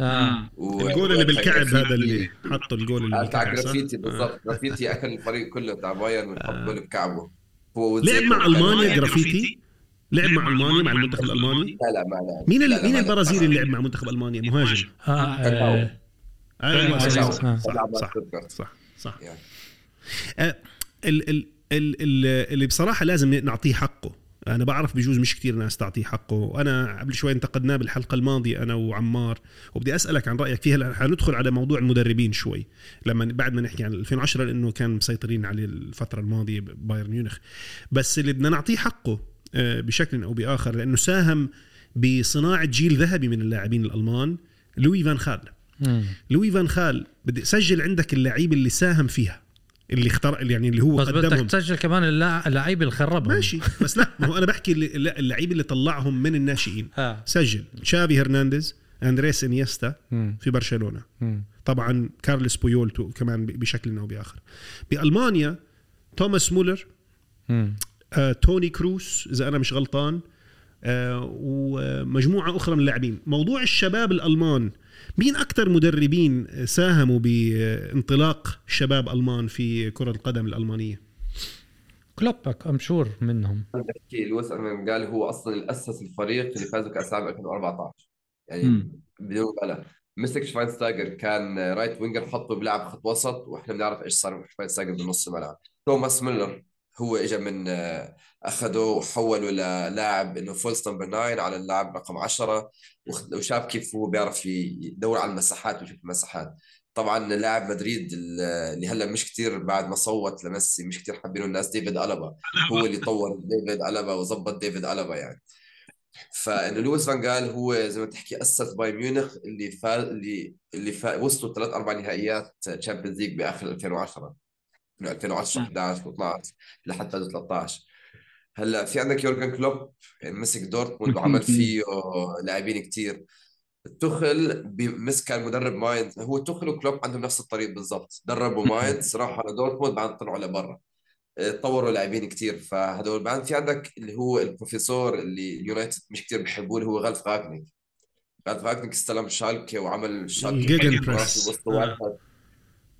آه. و- الجول اللي بالكعب هذا اللي حطوا الجول اللي بتاع بالكعب صح؟ جرافيتي بالضبط جرافيتي أكل الفريق كله تاع بايرن وحط جول بكعبه هو لعب مع ألمانيا جرافيتي لعب مع ألمانيا مع المنتخب الألماني لا لا ما لعب مين لا، مين. البرازيلي اللي لعب مع منتخب ألمانيا مهاجم. آه. أيوه صح. صح صح صح, ستوتغارت. صح, صح. ال ال ال ال اللي بصراحة لازم نعطيه حقه أنا بعرف بجوز مش كتير ناس تعطيه حقه. وأنا قبل شوي انتقدناه بالحلقة الماضية أنا وعمار. وبدي أسألك عن رأيك فيها حندخل على موضوع المدربين شوي. لما بعد ما نحكي عن 2010 لأنه كان مسيطرين عليه الفترة الماضية بايرن ميونخ. بس اللي بدنا نعطيه حقه آه، بشكل أو بآخر لأنه ساهم بصناعة جيل ذهبي من اللاعبين الألمان لوي فان خال. لوي فان خال بدي سجل عندك اللعيب اللي ساهم فيها. اللي اختار يعني اللي هو بس بدك قدمهم. تسجل كمان اللعيب اللي خربهم. ماشي بس لا ما هو أنا بحكي اللعيب اللي طلعهم من الناشئين. آه سجل. شافي هرنانديز أندريس إنيستا. في برشلونة. مم. طبعا كارلس بويول كمان بشكل أو بآخر. بألمانيا توماس مولر. آه، توني كروس إذا أنا مش غلطان آه، ومجموعة أخرى من اللاعبين. موضوع الشباب الألمان مين أكثر مدربين ساهموا بانطلاق شباب ألمان في كرة القدم الألمانية؟ كلوب I'm sure منهم. بحكي لويس فان خال هو أصلا اللي اسس الفريق اللي فازوا كاس العالم 2014 يعني. بدون مبالغة. مسك شفاينستايجر كان right winger حطه بيلعب خط وسط وإحنا بنعرف إيش صار مع شفاينستايجر بنص الملعب. توماس ميلر هو اجى من اخذه وحوله للاعب إنه false number 9 على اللاعب رقم 10 وخ- وشاف كيف هو بيعرف يدور على المساحات ويشوف المساحات. طبعا لاعب مدريد اللي هلأ مش كتير بعد ما صوت لميسي مش كتير حابينه الناس ديفيد ألابا. هو اللي طور ديفيد ألابا وظبط ديفيد ألابا يعني. فإنه لويس فان خال هو زي ما تحكي أسس بايرن ميونخ اللي فا اللي اللي فا وصلوا ثلاث أربع نهائيات Champions League بآخر 2010 من 2010 11 و12 لحد فازوا 13 هلا في عندك يورجن كلوب مسك دورتموند وعمل فيه لاعبين كتير. توخيل بمس كان مدرب ماينز هو توخيل وكلوب عندهم نفس الطريق بالضبط. دربوا (laughs) ماينز راحوا على دورتموند بعدين طلعوا لبرا. طوروا لاعبين كتير. فهدول بعدين في عندك اللي هو البروفيسور اللي اليونايتد مش كتير بيحبوه اللي هو رالف رانجنيك رالف رانجنيك استلم شالكة وعمل واحد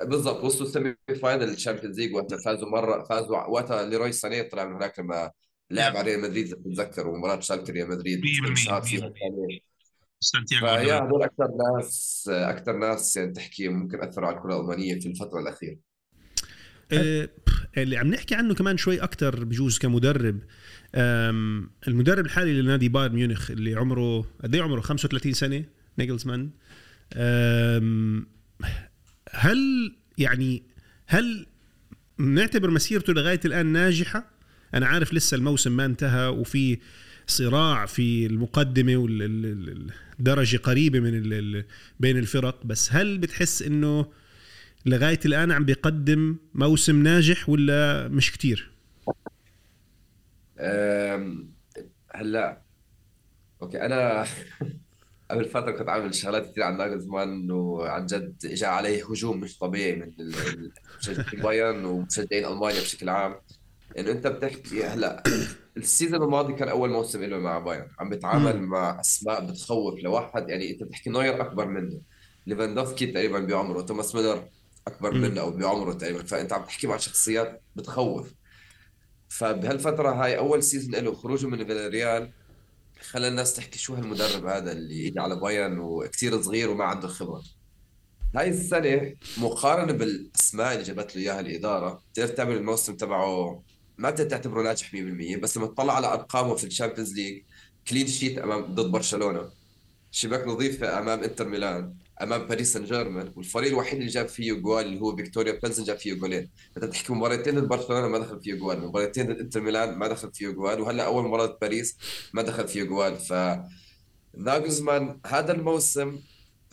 بالضبط وصلوا semi-final ال Champions League وقتها. فازوا مرة فازوا وقتها ليروي سانيه طلع من هناك لما لعب على ريال مدريد إذا بتتذكر ومباراة شالكه ريال مدريد 100% انشهر فيها 100%. ثانية. سانتياغو فيا برنابيو. هدول أكثر ناس أكثر ناس يعني تحكي ممكن أثروا على الكرة الألمانية في الفترة الأخيرة آه، اللي عم نحكي عنه كمان شوي أكثر بجوز كمدرب المدرب الحالي لنادي بايرن ميونخ اللي عمره قد إيه عمره 35 سنة نيجلزمان هل يعني هل نعتبر مسيرته لغاية الآن ناجحة؟ أنا عارف لسه الموسم ما انتهى وفي صراع في المقدمة والدرجة قريبة من بين الفرق بس هل بتحس إنه لغاية الآن عم بيقدم موسم ناجح ولا مش كتير؟ هلأ okay أنا (laughs) قبل فترة كنت عامل شغلات كثير عن ناجلزمان وعن جد اجى عليه هجوم مش طبيعي من مشجعين بايرن ومشجعين ألمانيا بشكل عام انه أنت بتحكي هلأ ال season الماضي كان أول موسم له مع بايرن. عم بيتعامل مع أسماء بتخوف لواحد. يعني أنت بتحكي نوير أكبر منه. ليفاندوفسكي تقريبا بعمره توماس ميلر أكبر. منه أو بعمره تقريبا. فأنت عم تحكي مع شخصيات بتخوف. فبهالفترة هاي أول season له خروجه من فيلاريال خلى الناس تحكي شو هالمدرب هذا اللي اجى على بايرن وكثير صغير وما عنده خبرة. هاي السنة مقارنة بالأسماء اللي جابت له إياها الإدارة بتقدر تعمل الموسم تبعه ما بتقدر تعتبره ناجح 100% بس لما تطلع على أرقامه في ال Champions League clean sheet أمام ضد برشلونة. شباك نظيفة أمام إنتر ميلان أمام باريس سان جيرمان والفريق الوحيد اللي جاب فيه جول اللي هو فيكتوريا بلزن جاب فيه جولين. أنت بتحكي مباراتين ضد برشلونة ما دخل فيه جول مباراتين ضد إنتر ميلان ما دخل فيه جول وهلأ أول مباراة ضد باريس ما دخل فيه جول. ف ناجلزمان هذا الموسم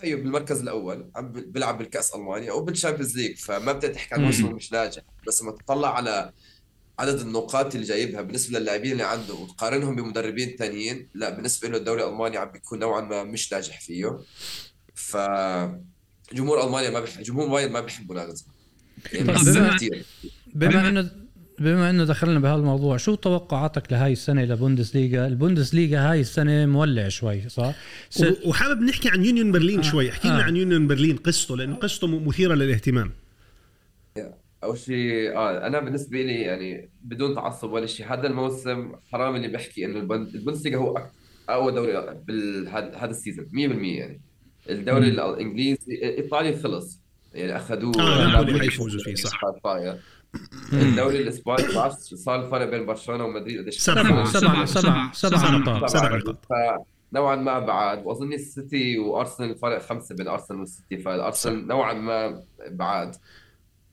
أيوه بالمركز الأول عم بيلعب بالكأس ألمانيا أو بال Champions League فما بدك تحكي عن موسم مش ناجح. بس لما تطلع على عدد النقاط اللي جايبها بالنسبة للاعبين اللي عنده وتقارنهم بمدربين ثانيين لا بالنسبة له الدوري الألماني عم بيكون نوعا ما مش ناجح فيه. ف جمهور ألمانيا ما بيحب جمهور بايرن ما بيحبوا ناجلزمان يعني طيب، بما- كثير بما انه بما إنه دخلنا بهالموضوع شو توقعاتك لهاي السنة لبوندسليغا؟ البوندسليغا هاي السنة مولع شوي صح؟ س... وحابب نحكي عن يونيون برلين آه. شوي. احكي لنا آه. عن يونيون برلين قصته لأنه قصته مثيرة للاهتمام. أول شيء آه أنا بالنسبة لي يعني بدون تعصب ولا شيء هذا الموسم حرام اللي بحكي إنه البوندسليغا هو أقوى دوري بهذا هذا ال season 100% يعني. الدوري الإنجليزي ايطالي خلص. يعني أخذوه آه، نابولي حيفوزوا فيه، صح. الدوري الإسباني ما بعرف صار الفرق بين برشلونة ومدريد قديش سبعة. سبع سبع سبع سبع نقاط سبع سبعة. نقاط. فنوعا ما بعاد وأظن السيتي وأرسنال الفرق خمسة بين أرسنال والسيتي فالأرسنال نوعا ما بعاد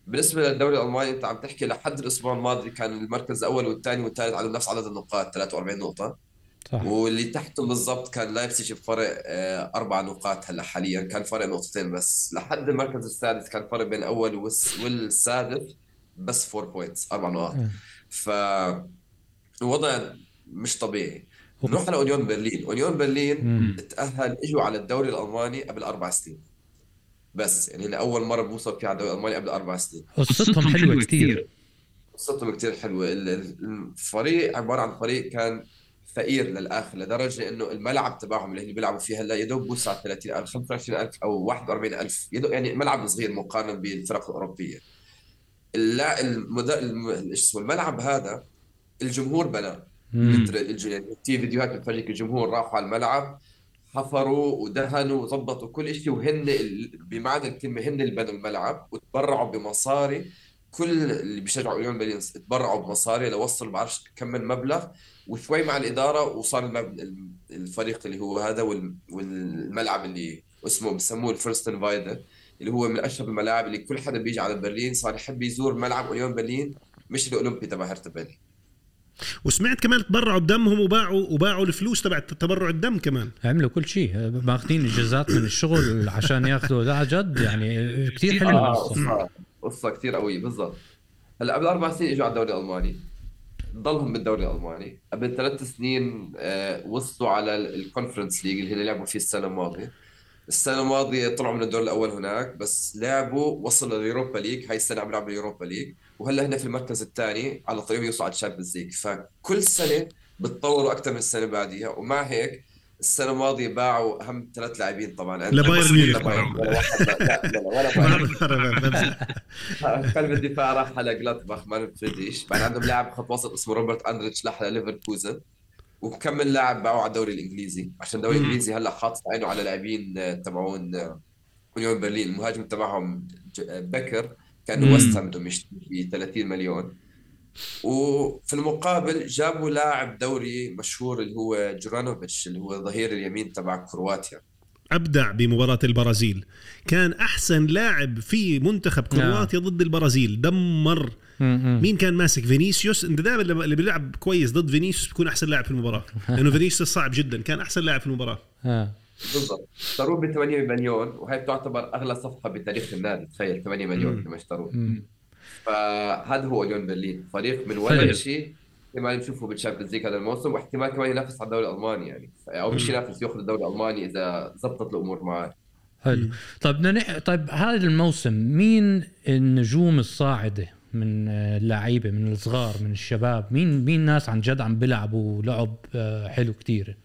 بالنسبة للدوري الألماني أنت عم تحكي لحد الأسبوع الماضي كان المركز الأول والثاني والثالث على نفس عدد النقاط 43 نقطة. صح. واللي تحتهم بالضبط كان لايبسيج بفرق آه، أربع نقاط هلأ حاليا كان فرق نقطتين بس. لحد المركز السادس كان فرق بين الأول والس- والسادس بس 4 points أربع نقاط. مم. فالوضع مش طبيعي. نروح على أونيون برلين. أونيون برلين مم. تأهل إجوا على الدوري الألماني قبل أربع سنين. بس يعني لاول مرة بوصل فيها على الدوري الالماني قبل أربع سنين. قصتهم حلوة كثير قصتهم كتير حلوة. ال- ال- الفريق عبارة عن فريق كان فقير للآخر لدرجة إنه الملعب تبعهم اللي هن بيلعبوا فيه هلا يا دوب بوسع 30000 25000 أو 41000 يا دوب يعني ملعب صغير مقارنة بالفرق الأوروبية. اللا المد... الم... اسمه الملعب هذا الجمهور بناه. مثل يعني في فيديوهات بتفرجيك الجمهور راحوا على الملعب حفروا ودهنوا وظبطوا كل شيء وهن بمعنى الكلمة هن اللي بنوا الملعب وتبرعوا بمصاري كل اللي بيشجعوا اونيون برلين تبرعوا بمصاري لوصلوا بعرفش كم من مبلغ وشوي مع الإدارة وصار. الفريق اللي هو هذا وال... والملعب اللي اسمه بسموه الفورستيراي اللي هو من اشهر الملاعب اللي كل حدا بيجي على برلين صار يحب يزور ملعب اونيون برلين مش الأولمبي تبع هرتا برلين وسمعت كمان تبرعوا بدمهم وباعوا وباعوا الفلوس تبع تبرع الدم كمان. عملوا كل شيء ماخذين اجازات من الشغل عشان ياخذوا لا جد يعني كثير حلو آه القصة. قصة كثير قوية بالضبط. هلأ قبل أربع سنين إجوا على الدوري الألماني. ضلهم بالدوري الألماني. قبل ثلاث سنين آه وصلوا على ال Conference League اللي هي لعبوا فيه السنة الماضية. السنة الماضية طلعوا من الدور الأول هناك بس لعبوا وصلوا لل Europa League. هاي السنة عم يلعبوا ال Europa League. وهلا هنا في المركز الثاني على طريق يوصلوا على ال Champions League. فكل سنة بتطوروا أكثر من اللي بعديها ومع هيك السنة الماضية باعوا أهم ثلاث لاعبين طبعا. لبايرن ميونخ. ولا ولا (laughs) قلب الدفاع راح على جلادباخ ما نبتديش بعد عندهم لاعب خط وسط اسمه روبرت أندريتش راح على ليفركوزن. وكمل لاعب باعوا على الدوري الإنجليزي. عشان الدوري. الإنجليزي هلأ حاطط عينه على لاعبين آه، تبعون آه، أونيون برلين. المهاجم تبعهم آه، بكر. كانه ويست هام بدهم يشتري ب 30 مليون. وفي المقابل جابوا لاعب دوري مشهور اللي هو جورانوفيتش اللي هو ظهير اليمين تبع كرواتيا. أبدع بمباراة البرازيل. كان أحسن لاعب في منتخب كرواتيا ضد البرازيل. دمر. مين كان ماسك؟ فينيسيوس. أنت دائما اللي بيلعب كويس ضد فينيسيوس بيكون أحسن لاعب في المباراة. (laughs) لأنه فينيسيوس صعب جدا. كان أحسن لاعب في المباراة. آه. بالضبط. اشتروه ب 8 مليون وهي بتعتبر أغلى صفقه بتاريخ النادي تخيل 8 مليون لما اشتروه. فهذا هو اونيون برلين. فريق من. ولا شيء احتمال نشوفه بال Champions League هذا الموسم واحتمال كمان ينافس على الدوري الألماني يعني. أو مش ينافس ياخذ الدوري الألماني إذا زبطت الأمور معاه. حلو. طيب بدنا نح... طيب هذا الموسم مين النجوم الصاعدة من اللعيبة من الصغار من الشباب؟ مين مين ناس عن جد عم بيلعبوا لعب آه، حلو كتير؟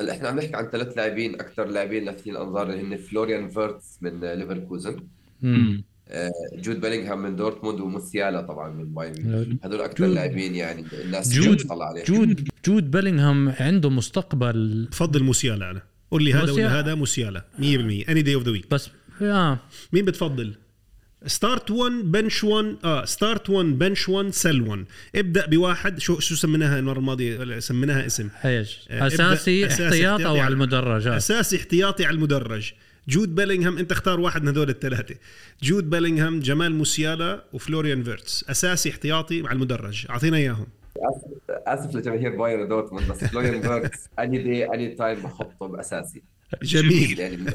هلا إحنا عم نحكي عن ثلاث لاعبين أكثر لاعبين لافتين الأنظار اللي هن فلوريان فيرتس من ليفركوزن. امم آه، جود بيلينغهام من دورتموند وموسيالا طبعا من بايرن هذول أكثر لاعبين يعني الناس جود تطلع عليهم. جود جود بيلينغهام عنده مستقبل. بفضل موسيالا أنا قول لي هذا ولا موسيالا. هذا موسيالا. 100% any day of the week بس آه. مين بتفضل؟ start 1 bench 1 آه start 1 bench 1 sell 1 ابدأ بواحد. شو شو سميناها المرة الماضية؟ سميناها اسم. إيش آه، أساسي احتياط أو احتياطي على المدرجات؟ أساسي احتياطي على المدرج. جود بيلينغهام أنت اختار واحد من هذول الثلاثة. جود بيلينغهام جمال موسيالا وفلوريان فيرتس. أساسي احتياطي مع المدرج. أعطينا إياهم. أسف لجماهير بايرن دورتموند بس فلوريان فيرتس any day any time بحطه بأساسي. جميل. يعني.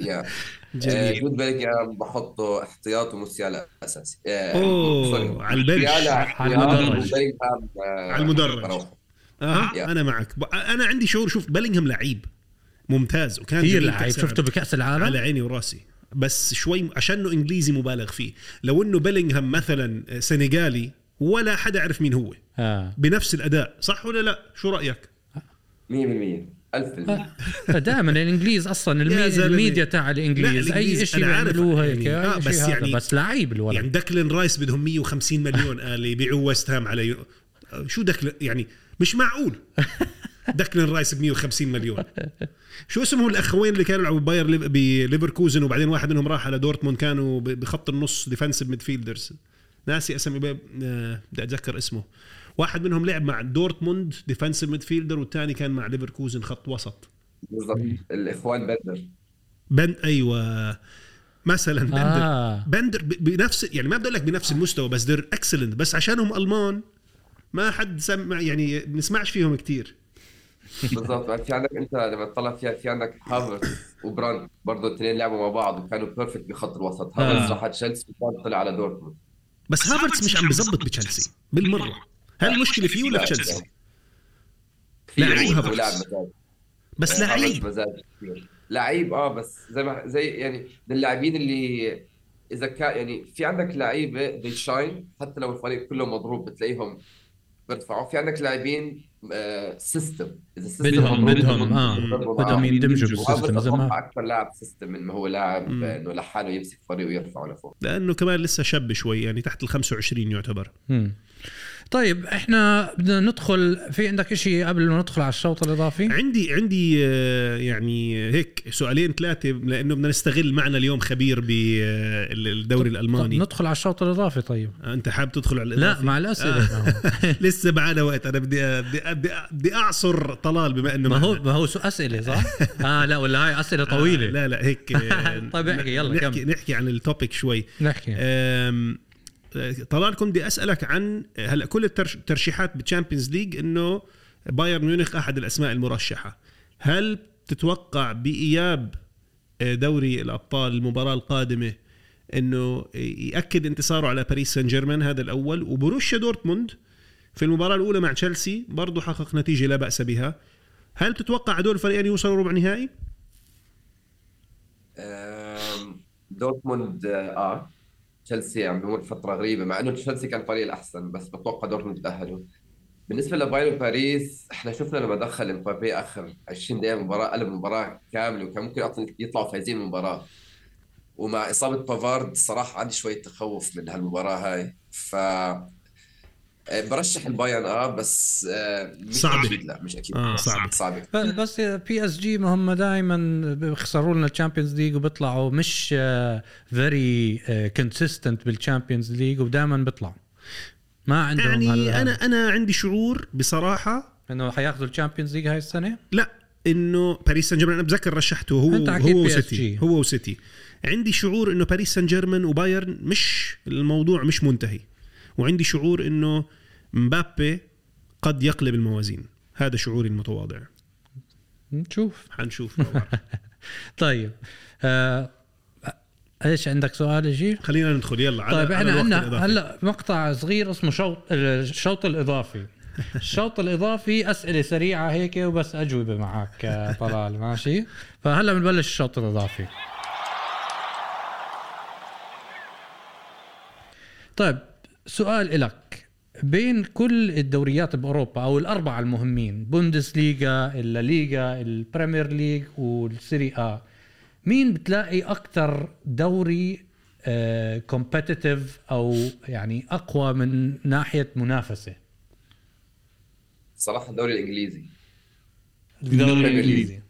yeah. (laughs) جميل. آه، جود بيلينغهام بحطه احتياط وموسيالا أساسي. آه، أوه، sorry. على ال bench. موسيالا على المدرج. آه، على المدرج. آه. أنا معك. أنا عندي شعور شوف بيلينغهام لعيب ممتاز وكان كثير جميل لعيب شفته بكأس على العالم عيني وراسي. بس شوي عشانه إنجليزي مبالغ فيه. لو إنه بيلينغهام مثلا سنغالي ولا حدا عرف مين هو. آه. بنفس الأداء صح ولا لا؟ شو رأيك؟ 100% 1000% دائما الإنجليز أصلا المي... يا زلمة. الميديا تاع لا، الإنجليز. الإنجليز أي شيء بيعملوه هيك يعني، آه، بس. يعني- بس لعيب الولد. يعني ديكلان رايس بدهم 150 مليون قال يبيعوه ويست هام على يو... شو ديكلان يعني مش معقول. (laughs) ديكلان رايس ب 150 مليون. شو اسمهم الأخوين اللي كانوا يلعبوا باير ليف- بليفركوزن وبعدين واحد منهم راح على دورتموند كانوا بخط النص defensive midfielders ناسي اسمي آه، بدي أتذكر اسمه. واحد منهم لعب مع دورتموند defensive midfielder والثاني كان مع ليفركوزن خط وسط. بالضبط. الإخوان بندر. بن أيوه. مثلا بندر. آه. بندر ب- بنفس يعني ما بدي أقول لك بنفس المستوى بس they're excellent بس عشانهم ألمان. ما حد سمع يعني بنسمعش فيهم كتير. بالضبط. يعني في عندك أنت لما تطلع فيها في عندك هافرتس وبراند برضه الاثنين لعبوا مع بعض وكانوا perfect بخط الوسط. آه. هافرتس راح على تشيلسي وبراند طلع على دورتموند. بس هافرتس مش عم بزبط بتشيلسي. بالمرة. هل المشكلة فيه ولا في تشيلسي؟ لعيب مزاج. بس آه، لعيب. لعيب آه بس زي ما زي يعني من اللاعبين اللي إذا كان يعني في عندك لعيبة they shine حتى لو الفريق كله مضروب بتلاقيهم بيرفعوا. في عندك لاعبين system إذا ال system بدهم بدهم آه بدهم معاه. يندمجوا بال system زي ما أكثر لاعب system من ما هو لاعب. آه، إنه لحاله يمسك فريق ويرفعه لفوق. لأنه كمان لسه شاب شوي يعني تحت ال 25 يعتبر. مم. طيب إحنا بدنا ندخل في عندك شيء قبل ما ندخل على الشوط الإضافي عندي عندي آه، يعني هيك سؤالين ثلاثة لأنه بدنا نستغل معنا اليوم خبير بالدوري الألماني ندخل على الشوط الإضافي طيب أنت حابب تدخل على لا الإضافي؟ مع الأسئلة آه. (laughs) لسه بعد وقت أنا بدي بدي بدي, أعصر طلال بما إنه ما هو معنا. ما هو أسئلة صح؟ (laughs) آه لا ولا هاي أسئلة طويلة آه لا لا هيك آه، (laughs) طيب احكي، يلا نحكي كمل. نحكي عن ال topic شوي نحكي آه، طلال كنت بدي أسألك عن هلأ كل الترش- الترشيحات بال Champions League إنه بايرن ميونخ أحد الأسماء المرشحة. هل تتوقع بإياب آه، دوري الأبطال المباراة القادمة إنه يأكد انتصاره على باريس سان جيرمان هذا الأول؟ وبروشيا دورتموند في المباراة الأولى مع تشيلسي برضه حقق نتيجة لا بأس بها. هل تتوقع هدول الفريقين يوصلوا ربع نهائي؟ دورتموند آه. تشيلسي عم بيمر فترة غريبة مع إنه تشيلسي كان الفريق الأحسن بس بتوقع دورتموند تأهلوا. بالنسبة لبايرن باريس إحنا شفنا لما دخل امبابي آخر 20 دقيقة مباراة قلب مباراه كامله وكان ممكن يطلعوا فايزين من المباراة. ومع إصابة بافارد صراحة عندي شوية تخوف من هالمباراة هاي. ف برشح البايرن آه بس آه مش صعبة. أكيد لا مش أكيد. آه، صعبة. صعبة. ب- بس PSG ما هم دائما بيخسروا لنا ال Champions League وبيطلعوا مش very consistent بال Champions League ودائما بيطلعوا. ما عندهم يعني هال- أنا أنا عندي شعور بصراحة إنه حياخذوا ال Champions League هاي السنة؟ لا إنه باريس سان جيرمان أنا بتذكر رشحته هو هو. وسيتي هو وسيتي. عندي شعور إنه باريس سان جيرمان وبايرن مش الموضوع مش منتهي. وعندي شعور إنه مبابي قد يقلب الموازين. هذا شعوري المتواضع. نشوف. حنشوف. (laughs) طيب. آه إيش عندك سؤال يجي؟ خلينا ندخل. يلا طيب إحنا عندنا. هلا مقطع صغير اسمه شوط الشوط الإضافي. (laughs) الشوط الإضافي أسئلة سريعة هيك وبس أجوبة معك آه، (laughs) طلال. ماشي؟ فهلا بنبلش الشوط الإضافي. طيب سؤال إلك. بين كل الدوريات بأوروبا أو الأربعة المهمين بوندسليغا الليغا ال Premier League وال Serie A مين بتلاقي أكثر دوري competitive أو يعني أقوى من ناحية منافسة؟ صراحة الدوري الإنجليزي. الدوري الإنجليزي. الإنجليزي.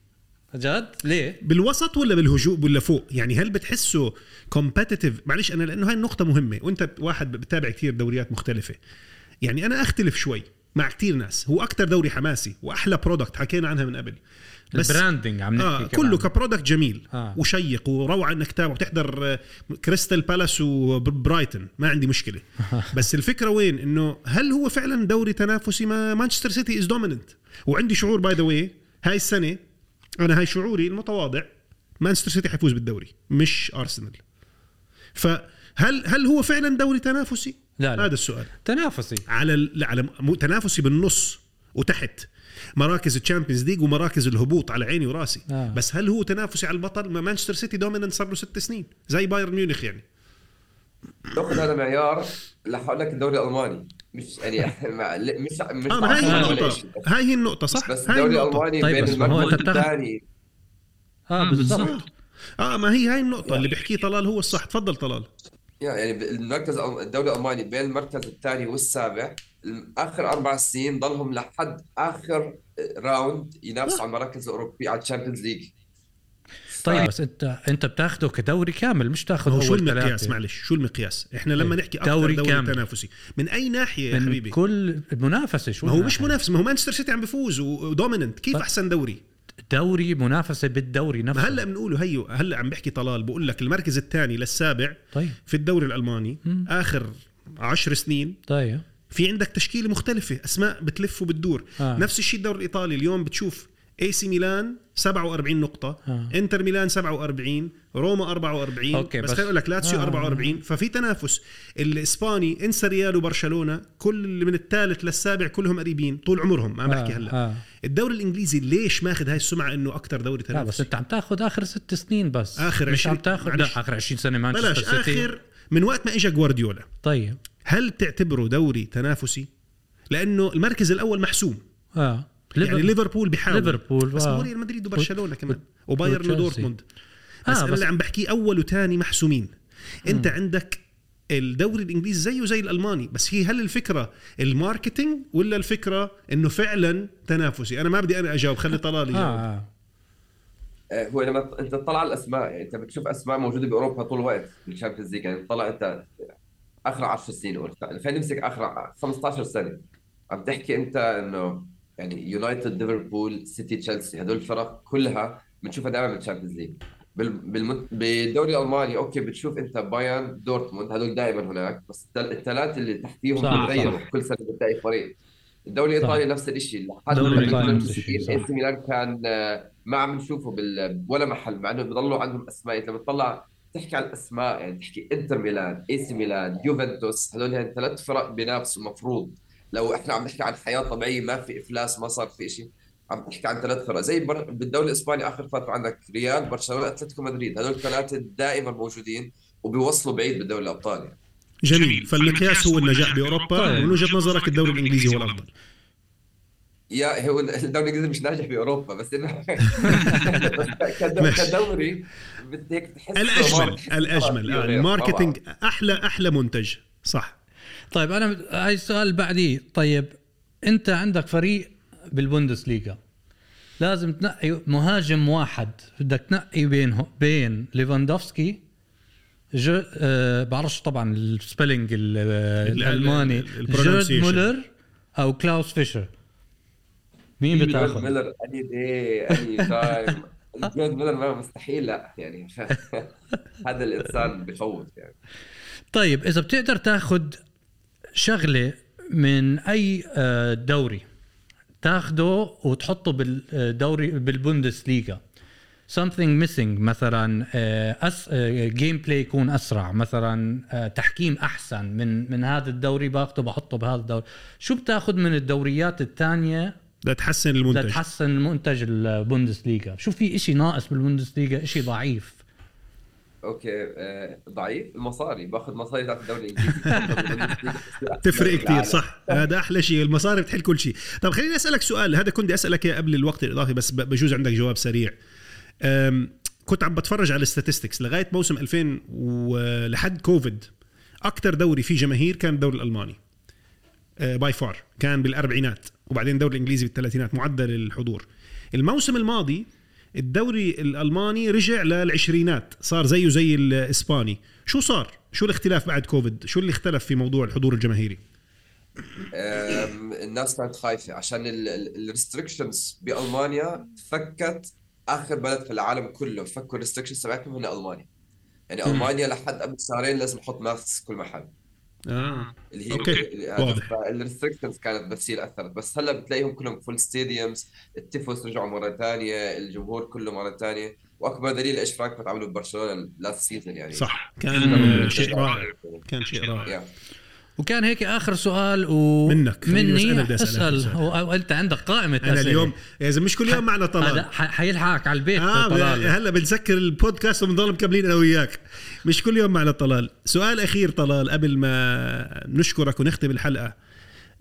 جد؟ ليه؟ بالوسط ولا بالهجوم ولا فوق؟ يعني هل بتحسه competitive معلش أنا لأنه هاي النقطة مهمة وأنت واحد بتابع كثير دوريات مختلفة. يعني أنا أختلف شوي مع كثير ناس هو أكثر دوري حماسي وأحلى product حكينا عنها من قبل. بس ال branding عم نحكي آه. كله ك product جميل آه. وشيق وروعة إنك تتابع وتحضر كريستال بالاس وبرايتون ما عندي مشكلة. (laughs) بس الفكرة وين؟ إنه هل هو فعلا دوري تنافسي ما مانشستر سيتي is dominant وعندي شعور by the way هاي السنة أنا هاي شعوري المتواضع مانشستر سيتي حيفوز بالدوري مش أرسنال. فهل هل هو فعلا دوري تنافسي؟ لا لا. هذا السؤال. تنافسي. على ال- لا، على م- تنافسي بالنص وتحت. مراكز ال Champions League ومراكز الهبوط على عيني وراسي. آه. بس هل هو تنافسي على البطل؟ ما مانشستر سيتي dominant صار له ست سنين زي بايرن ميونخ يعني. تاخذ هذا معيار أقول لك الدوري الألماني. مش يعني (laughs) مش مش آه ما هاي هي النقطة. هاي هي النقطة صح؟ بس هاي الدوري النقطة. طيب، بين بس ما هو المركز أنت بتاخذ- الثاني آه آه، بالضبط. بالضبط. آه ما هي هاي النقطة اللي بيحكيه طلال هو الصح. تفضل طلال. يعني المركز الدوري الالماني بين المركز الثاني والسابع آخر أربع سنين ضلهم لحد آخر round ينافسوا على المراكز الأوروبية على ال Champions League. طيب بس انت انت بتاخده كدوري كامل مش تاخذ شو المقياس معلش شو المقياس إحنا لما إيه. نحكي أكثر دوري دوري, كامل. تنافسي من أي ناحية يا من حبيبي كل منافسة شو ما هو مش؟ منافس ما هو مانشستر سيتي عم بيفوز و dominant كيف طيب. أحسن دوري دوري منافسة بالدوري نفسه هلأ بنقوله هيو هلأ عم بحكي طلال بقول لك المركز الثاني للسابع طيب في الدوري الألماني مم. آخر عشر سنين طيب في عندك تشكيلة مختلفة أسماء بتلف وبتدور. آه. نفس الشيء الدوري الإيطالي اليوم بتشوف AC ميلان 47 نقطة آه. إنتر ميلان 47 روما 44 okay، بس بس- خليني أقول لك لاتسيو آه. آه. 44 ففي تنافس الإسباني انسى ريال وبرشلونة كل اللي من الثالث للسابع كلهم قريبين طول عمرهم ما عم بحكي آه، هلا آه. الدوري الإنجليزي ليش ماخذ هاي السمعة إنه أكثر دوري لا بس تنافسي أنت عم تاخذ آخر ست سنين بس آخر مش عم 20 تاخذ. لا آخر 20 سنة مانشستر بلاش آخر من وقت ما اجى جوارديولا طيب هل تعتبره دوري تنافسي لأنه المركز الأول محسوم آه يعني ليفربول. بيحاول. ليفربول بس آه. هو ريال مدريد وبرشلونة كمان. وبايرن. ودورتموند. بس آه، أنا بس- اللي عم بحكيه أول وثاني محسومين. أنت عندك الدوري الإنجليزي زيه زي الألماني بس هي هل الفكرة ال marketing ولا الفكرة إنه فعلا تنافسي؟ أنا ما بدي أنا أجاوب خلي طلال آه, يجاوب. آه. آه، هو لما أنت تطلع على الأسماء يعني أنت بتشوف أسماء موجودة بأوروبا طول الوقت بال Champions League. يعني تطلع أنت آخر 10 سنين قول خلينا نمسك آخر 15 سنة؟ عم تحكي أنت إنه يعني يونايتد ليفربول سيتي تشيلسي هدول الفرق كلها بنشوفها دائما بال Champions League. بالدوري الألماني okay بتشوف أنت بايرن دورتموند هدول دائما هناك بس الثل- الثلاثه اللي تحتيهم بتغيروا. كل سنة بتلاقي فريق الدوري الإيطالي نفس الشيء لحد الدوري ما الإيطالي بال نفس الشيء، 90 صح. AC ميلان كان آه، ما عم نشوفه بال ولا محل مع إنه بضلوا عندهم أسماء إنت بتطلع تحكي على الأسماء يعني تحكي إنتر ميلان AC ميلان يوفنتوس هدول هن ثلاث فرق بينافسوا المفروض لو إحنا عم نحكي عن حياة طبيعية ما في إفلاس ما صار في شيء عم تحكي عن ثلاث فرق. زي بر... بالدوري الإسباني آخر فترة عندك ريال برشلونة أتلتيكو مدريد. هدول الثلاثة دائما موجودين وبيوصلوا بعيد بالدوري الأبطال يعني. جميل. فالمقياس هو النجاح بأوروبا طيب. ومن وجهة نظرك الدوري الإنجليزي هو الأفضل؟ يا هو الدوري الإنجليزي مش ناجح بأوروبا بس إنه. (laughs) كدوري بدك تحس الأجمل الأجمل. آه ال marketing أحلى أحلى منتج صح. طيب أنا هاي السؤال اللي بعديه طيب أنت عندك فريق بالبوندسليغا. لازم تنقي مهاجم واحد. بدك تنقي بينه بين ليفاندوفسكي. جو آه بعرفش طبعا ال spelling ال- ال- الألماني. جيرد pronunciation. مولر أو كلاوس فيشر. مين بتاخذ؟ ميلر any day any time (laughs) Gerd ميلر ما مستحيل لا يعني. (laughs) هذا الإنسان بخوف يعني. طيب إذا بتقدر تاخذ شغلة من أي آه، دوري تاخده وتحطه بالدوري بالبوندسليغا. Something missing مثلا آه، as gameplay يكون أسرع مثلا آه، تحكيم أحسن من من هذا الدوري باخده بحطه بهذا الدوري. شو بتاخذ من الدوريات الثانية؟ لتحسن المنتج. لتحسن منتج البوندسليغا. شو في إشي ناقص بالبوندسليغا؟ إشي ضعيف. okay آه، ضعيف. المصاري. باخذ مصاري تاعت الدوري الانجليزي تفرق كثير صح. هذا أحلى شيء. المصاري بتحل كل شيء. طب خليني أسألك سؤال. هذا كنت أسألك قبل الوقت الإضافي بس بجوز عندك جواب سريع. كنت عم بتفرج على ال statistics لغاية موسم 2000 ولحد كوفيد أكثر دوري فيه جماهير كان الدوري الألماني. by far كان بالأربعينات وبعدين الدوري الانجليزي بالثلاثينات. معدل الحضور. الموسم الماضي الدوري الألماني رجع للعشرينات صار زيه زي الإسباني. شو صار؟ شو الاختلاف بعد كوفيد؟ شو اللي اختلف في موضوع الحضور الجماهيري؟ الناس كانت خايفة عشان ال restrictions بألمانيا فكت آخر بلد في العالم كله فكوا ال restrictions تبعتهم هن ألمانيا. يعني ألمانيا لحد قبل شهرين لازم يحط mask كل محل. آه. اللي هي هذا. واضح. فال restrictions كانت بس هي اللي أثرت بس هلا بتلاقيهم كلهم full stadiums ال tifos رجعوا مرة ثانية الجمهور كله مرة ثانية وأكبر دليل إيش فرانكفورت عملوا ببرشلونة last season يعني. صح. كان شيء رائع. كان شيء رائع. وكان هيك آخر سؤال و منك. بس أنا مني بدي أسأل. وانت عندك قائمة أنا أسئلة. اليوم إذا مش كل يوم معنا هذا طلال ح- حيلحقك على البيت آه طلال. هلا بنسكر البودكاست وبنضل مكملين أنا وياك. مش كل يوم معنا طلال. سؤال أخير طلال قبل ما نشكرك ونختم الحلقة.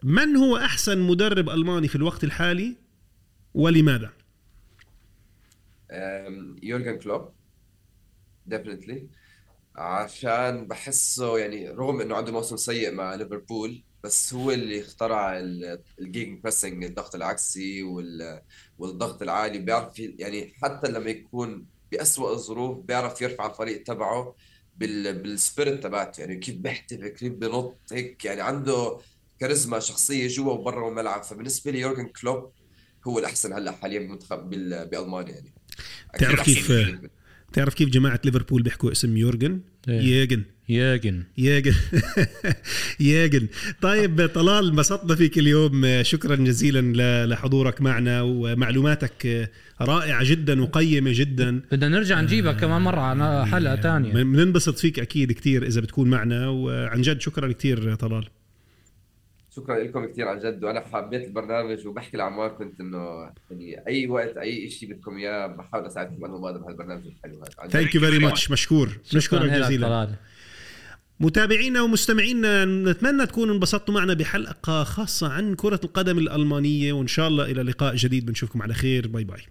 من هو أحسن مدرب ألماني في الوقت الحالي ولماذا؟ يورجن كلوب. definitely عشان بحسه يعني رغم إنه عنده موسم سيء مع ليفربول بس هو اللي اخترع ال gegenpressing الضغط العكسي وال- والضغط العالي. بيعرف يعني حتى لما يكون بأسوأ الظروف بيعرف يرفع الفريق تبعه بال بال spirit تبعته. يعني كيف بيحتفل كيف بنط هيك يعني عنده كاريزما شخصية جوا وبرا الملعب. فبالنسبة لي يورجن كلوب هو الأحسن هلأ حاليا بمنتخب بال- بألمانيا يعني. أكيد تعرف أحسن كيف- تعرف كيف جماعة ليفربول بيحكوا اسم يورجن؟ إيه. ييجن ياجن ياجن (laughs) ياجن طيب طلال انبسطنا فيك اليوم. شكرا جزيلا لحضورك معنا ومعلوماتك رائعة جدا وقيمة جدا. بدنا نرجع نجيبك كمان مرة على حلقة تانية. بننبسط فيك أكيد كثير إذا بتكون معنا وعن جد شكرا كثير طلال. شكرا لكم كثير عن جد وأنا حبيت البرنامج وبحكي لعمار كنت إنه يعني أي وقت أي شيء بدكم إياه بحاول أساعدكم أنا ومادة بهالبرنامج الحلو هذا. thank you very much مشكور. لك جزيلا. طلال. متابعينا ومستمعينا نتمنى تكونوا انبسطتوا معنا بحلقة خاصة عن كرة القدم الألمانية وإن شاء الله إلى لقاء جديد. بنشوفكم على خير. bye bye.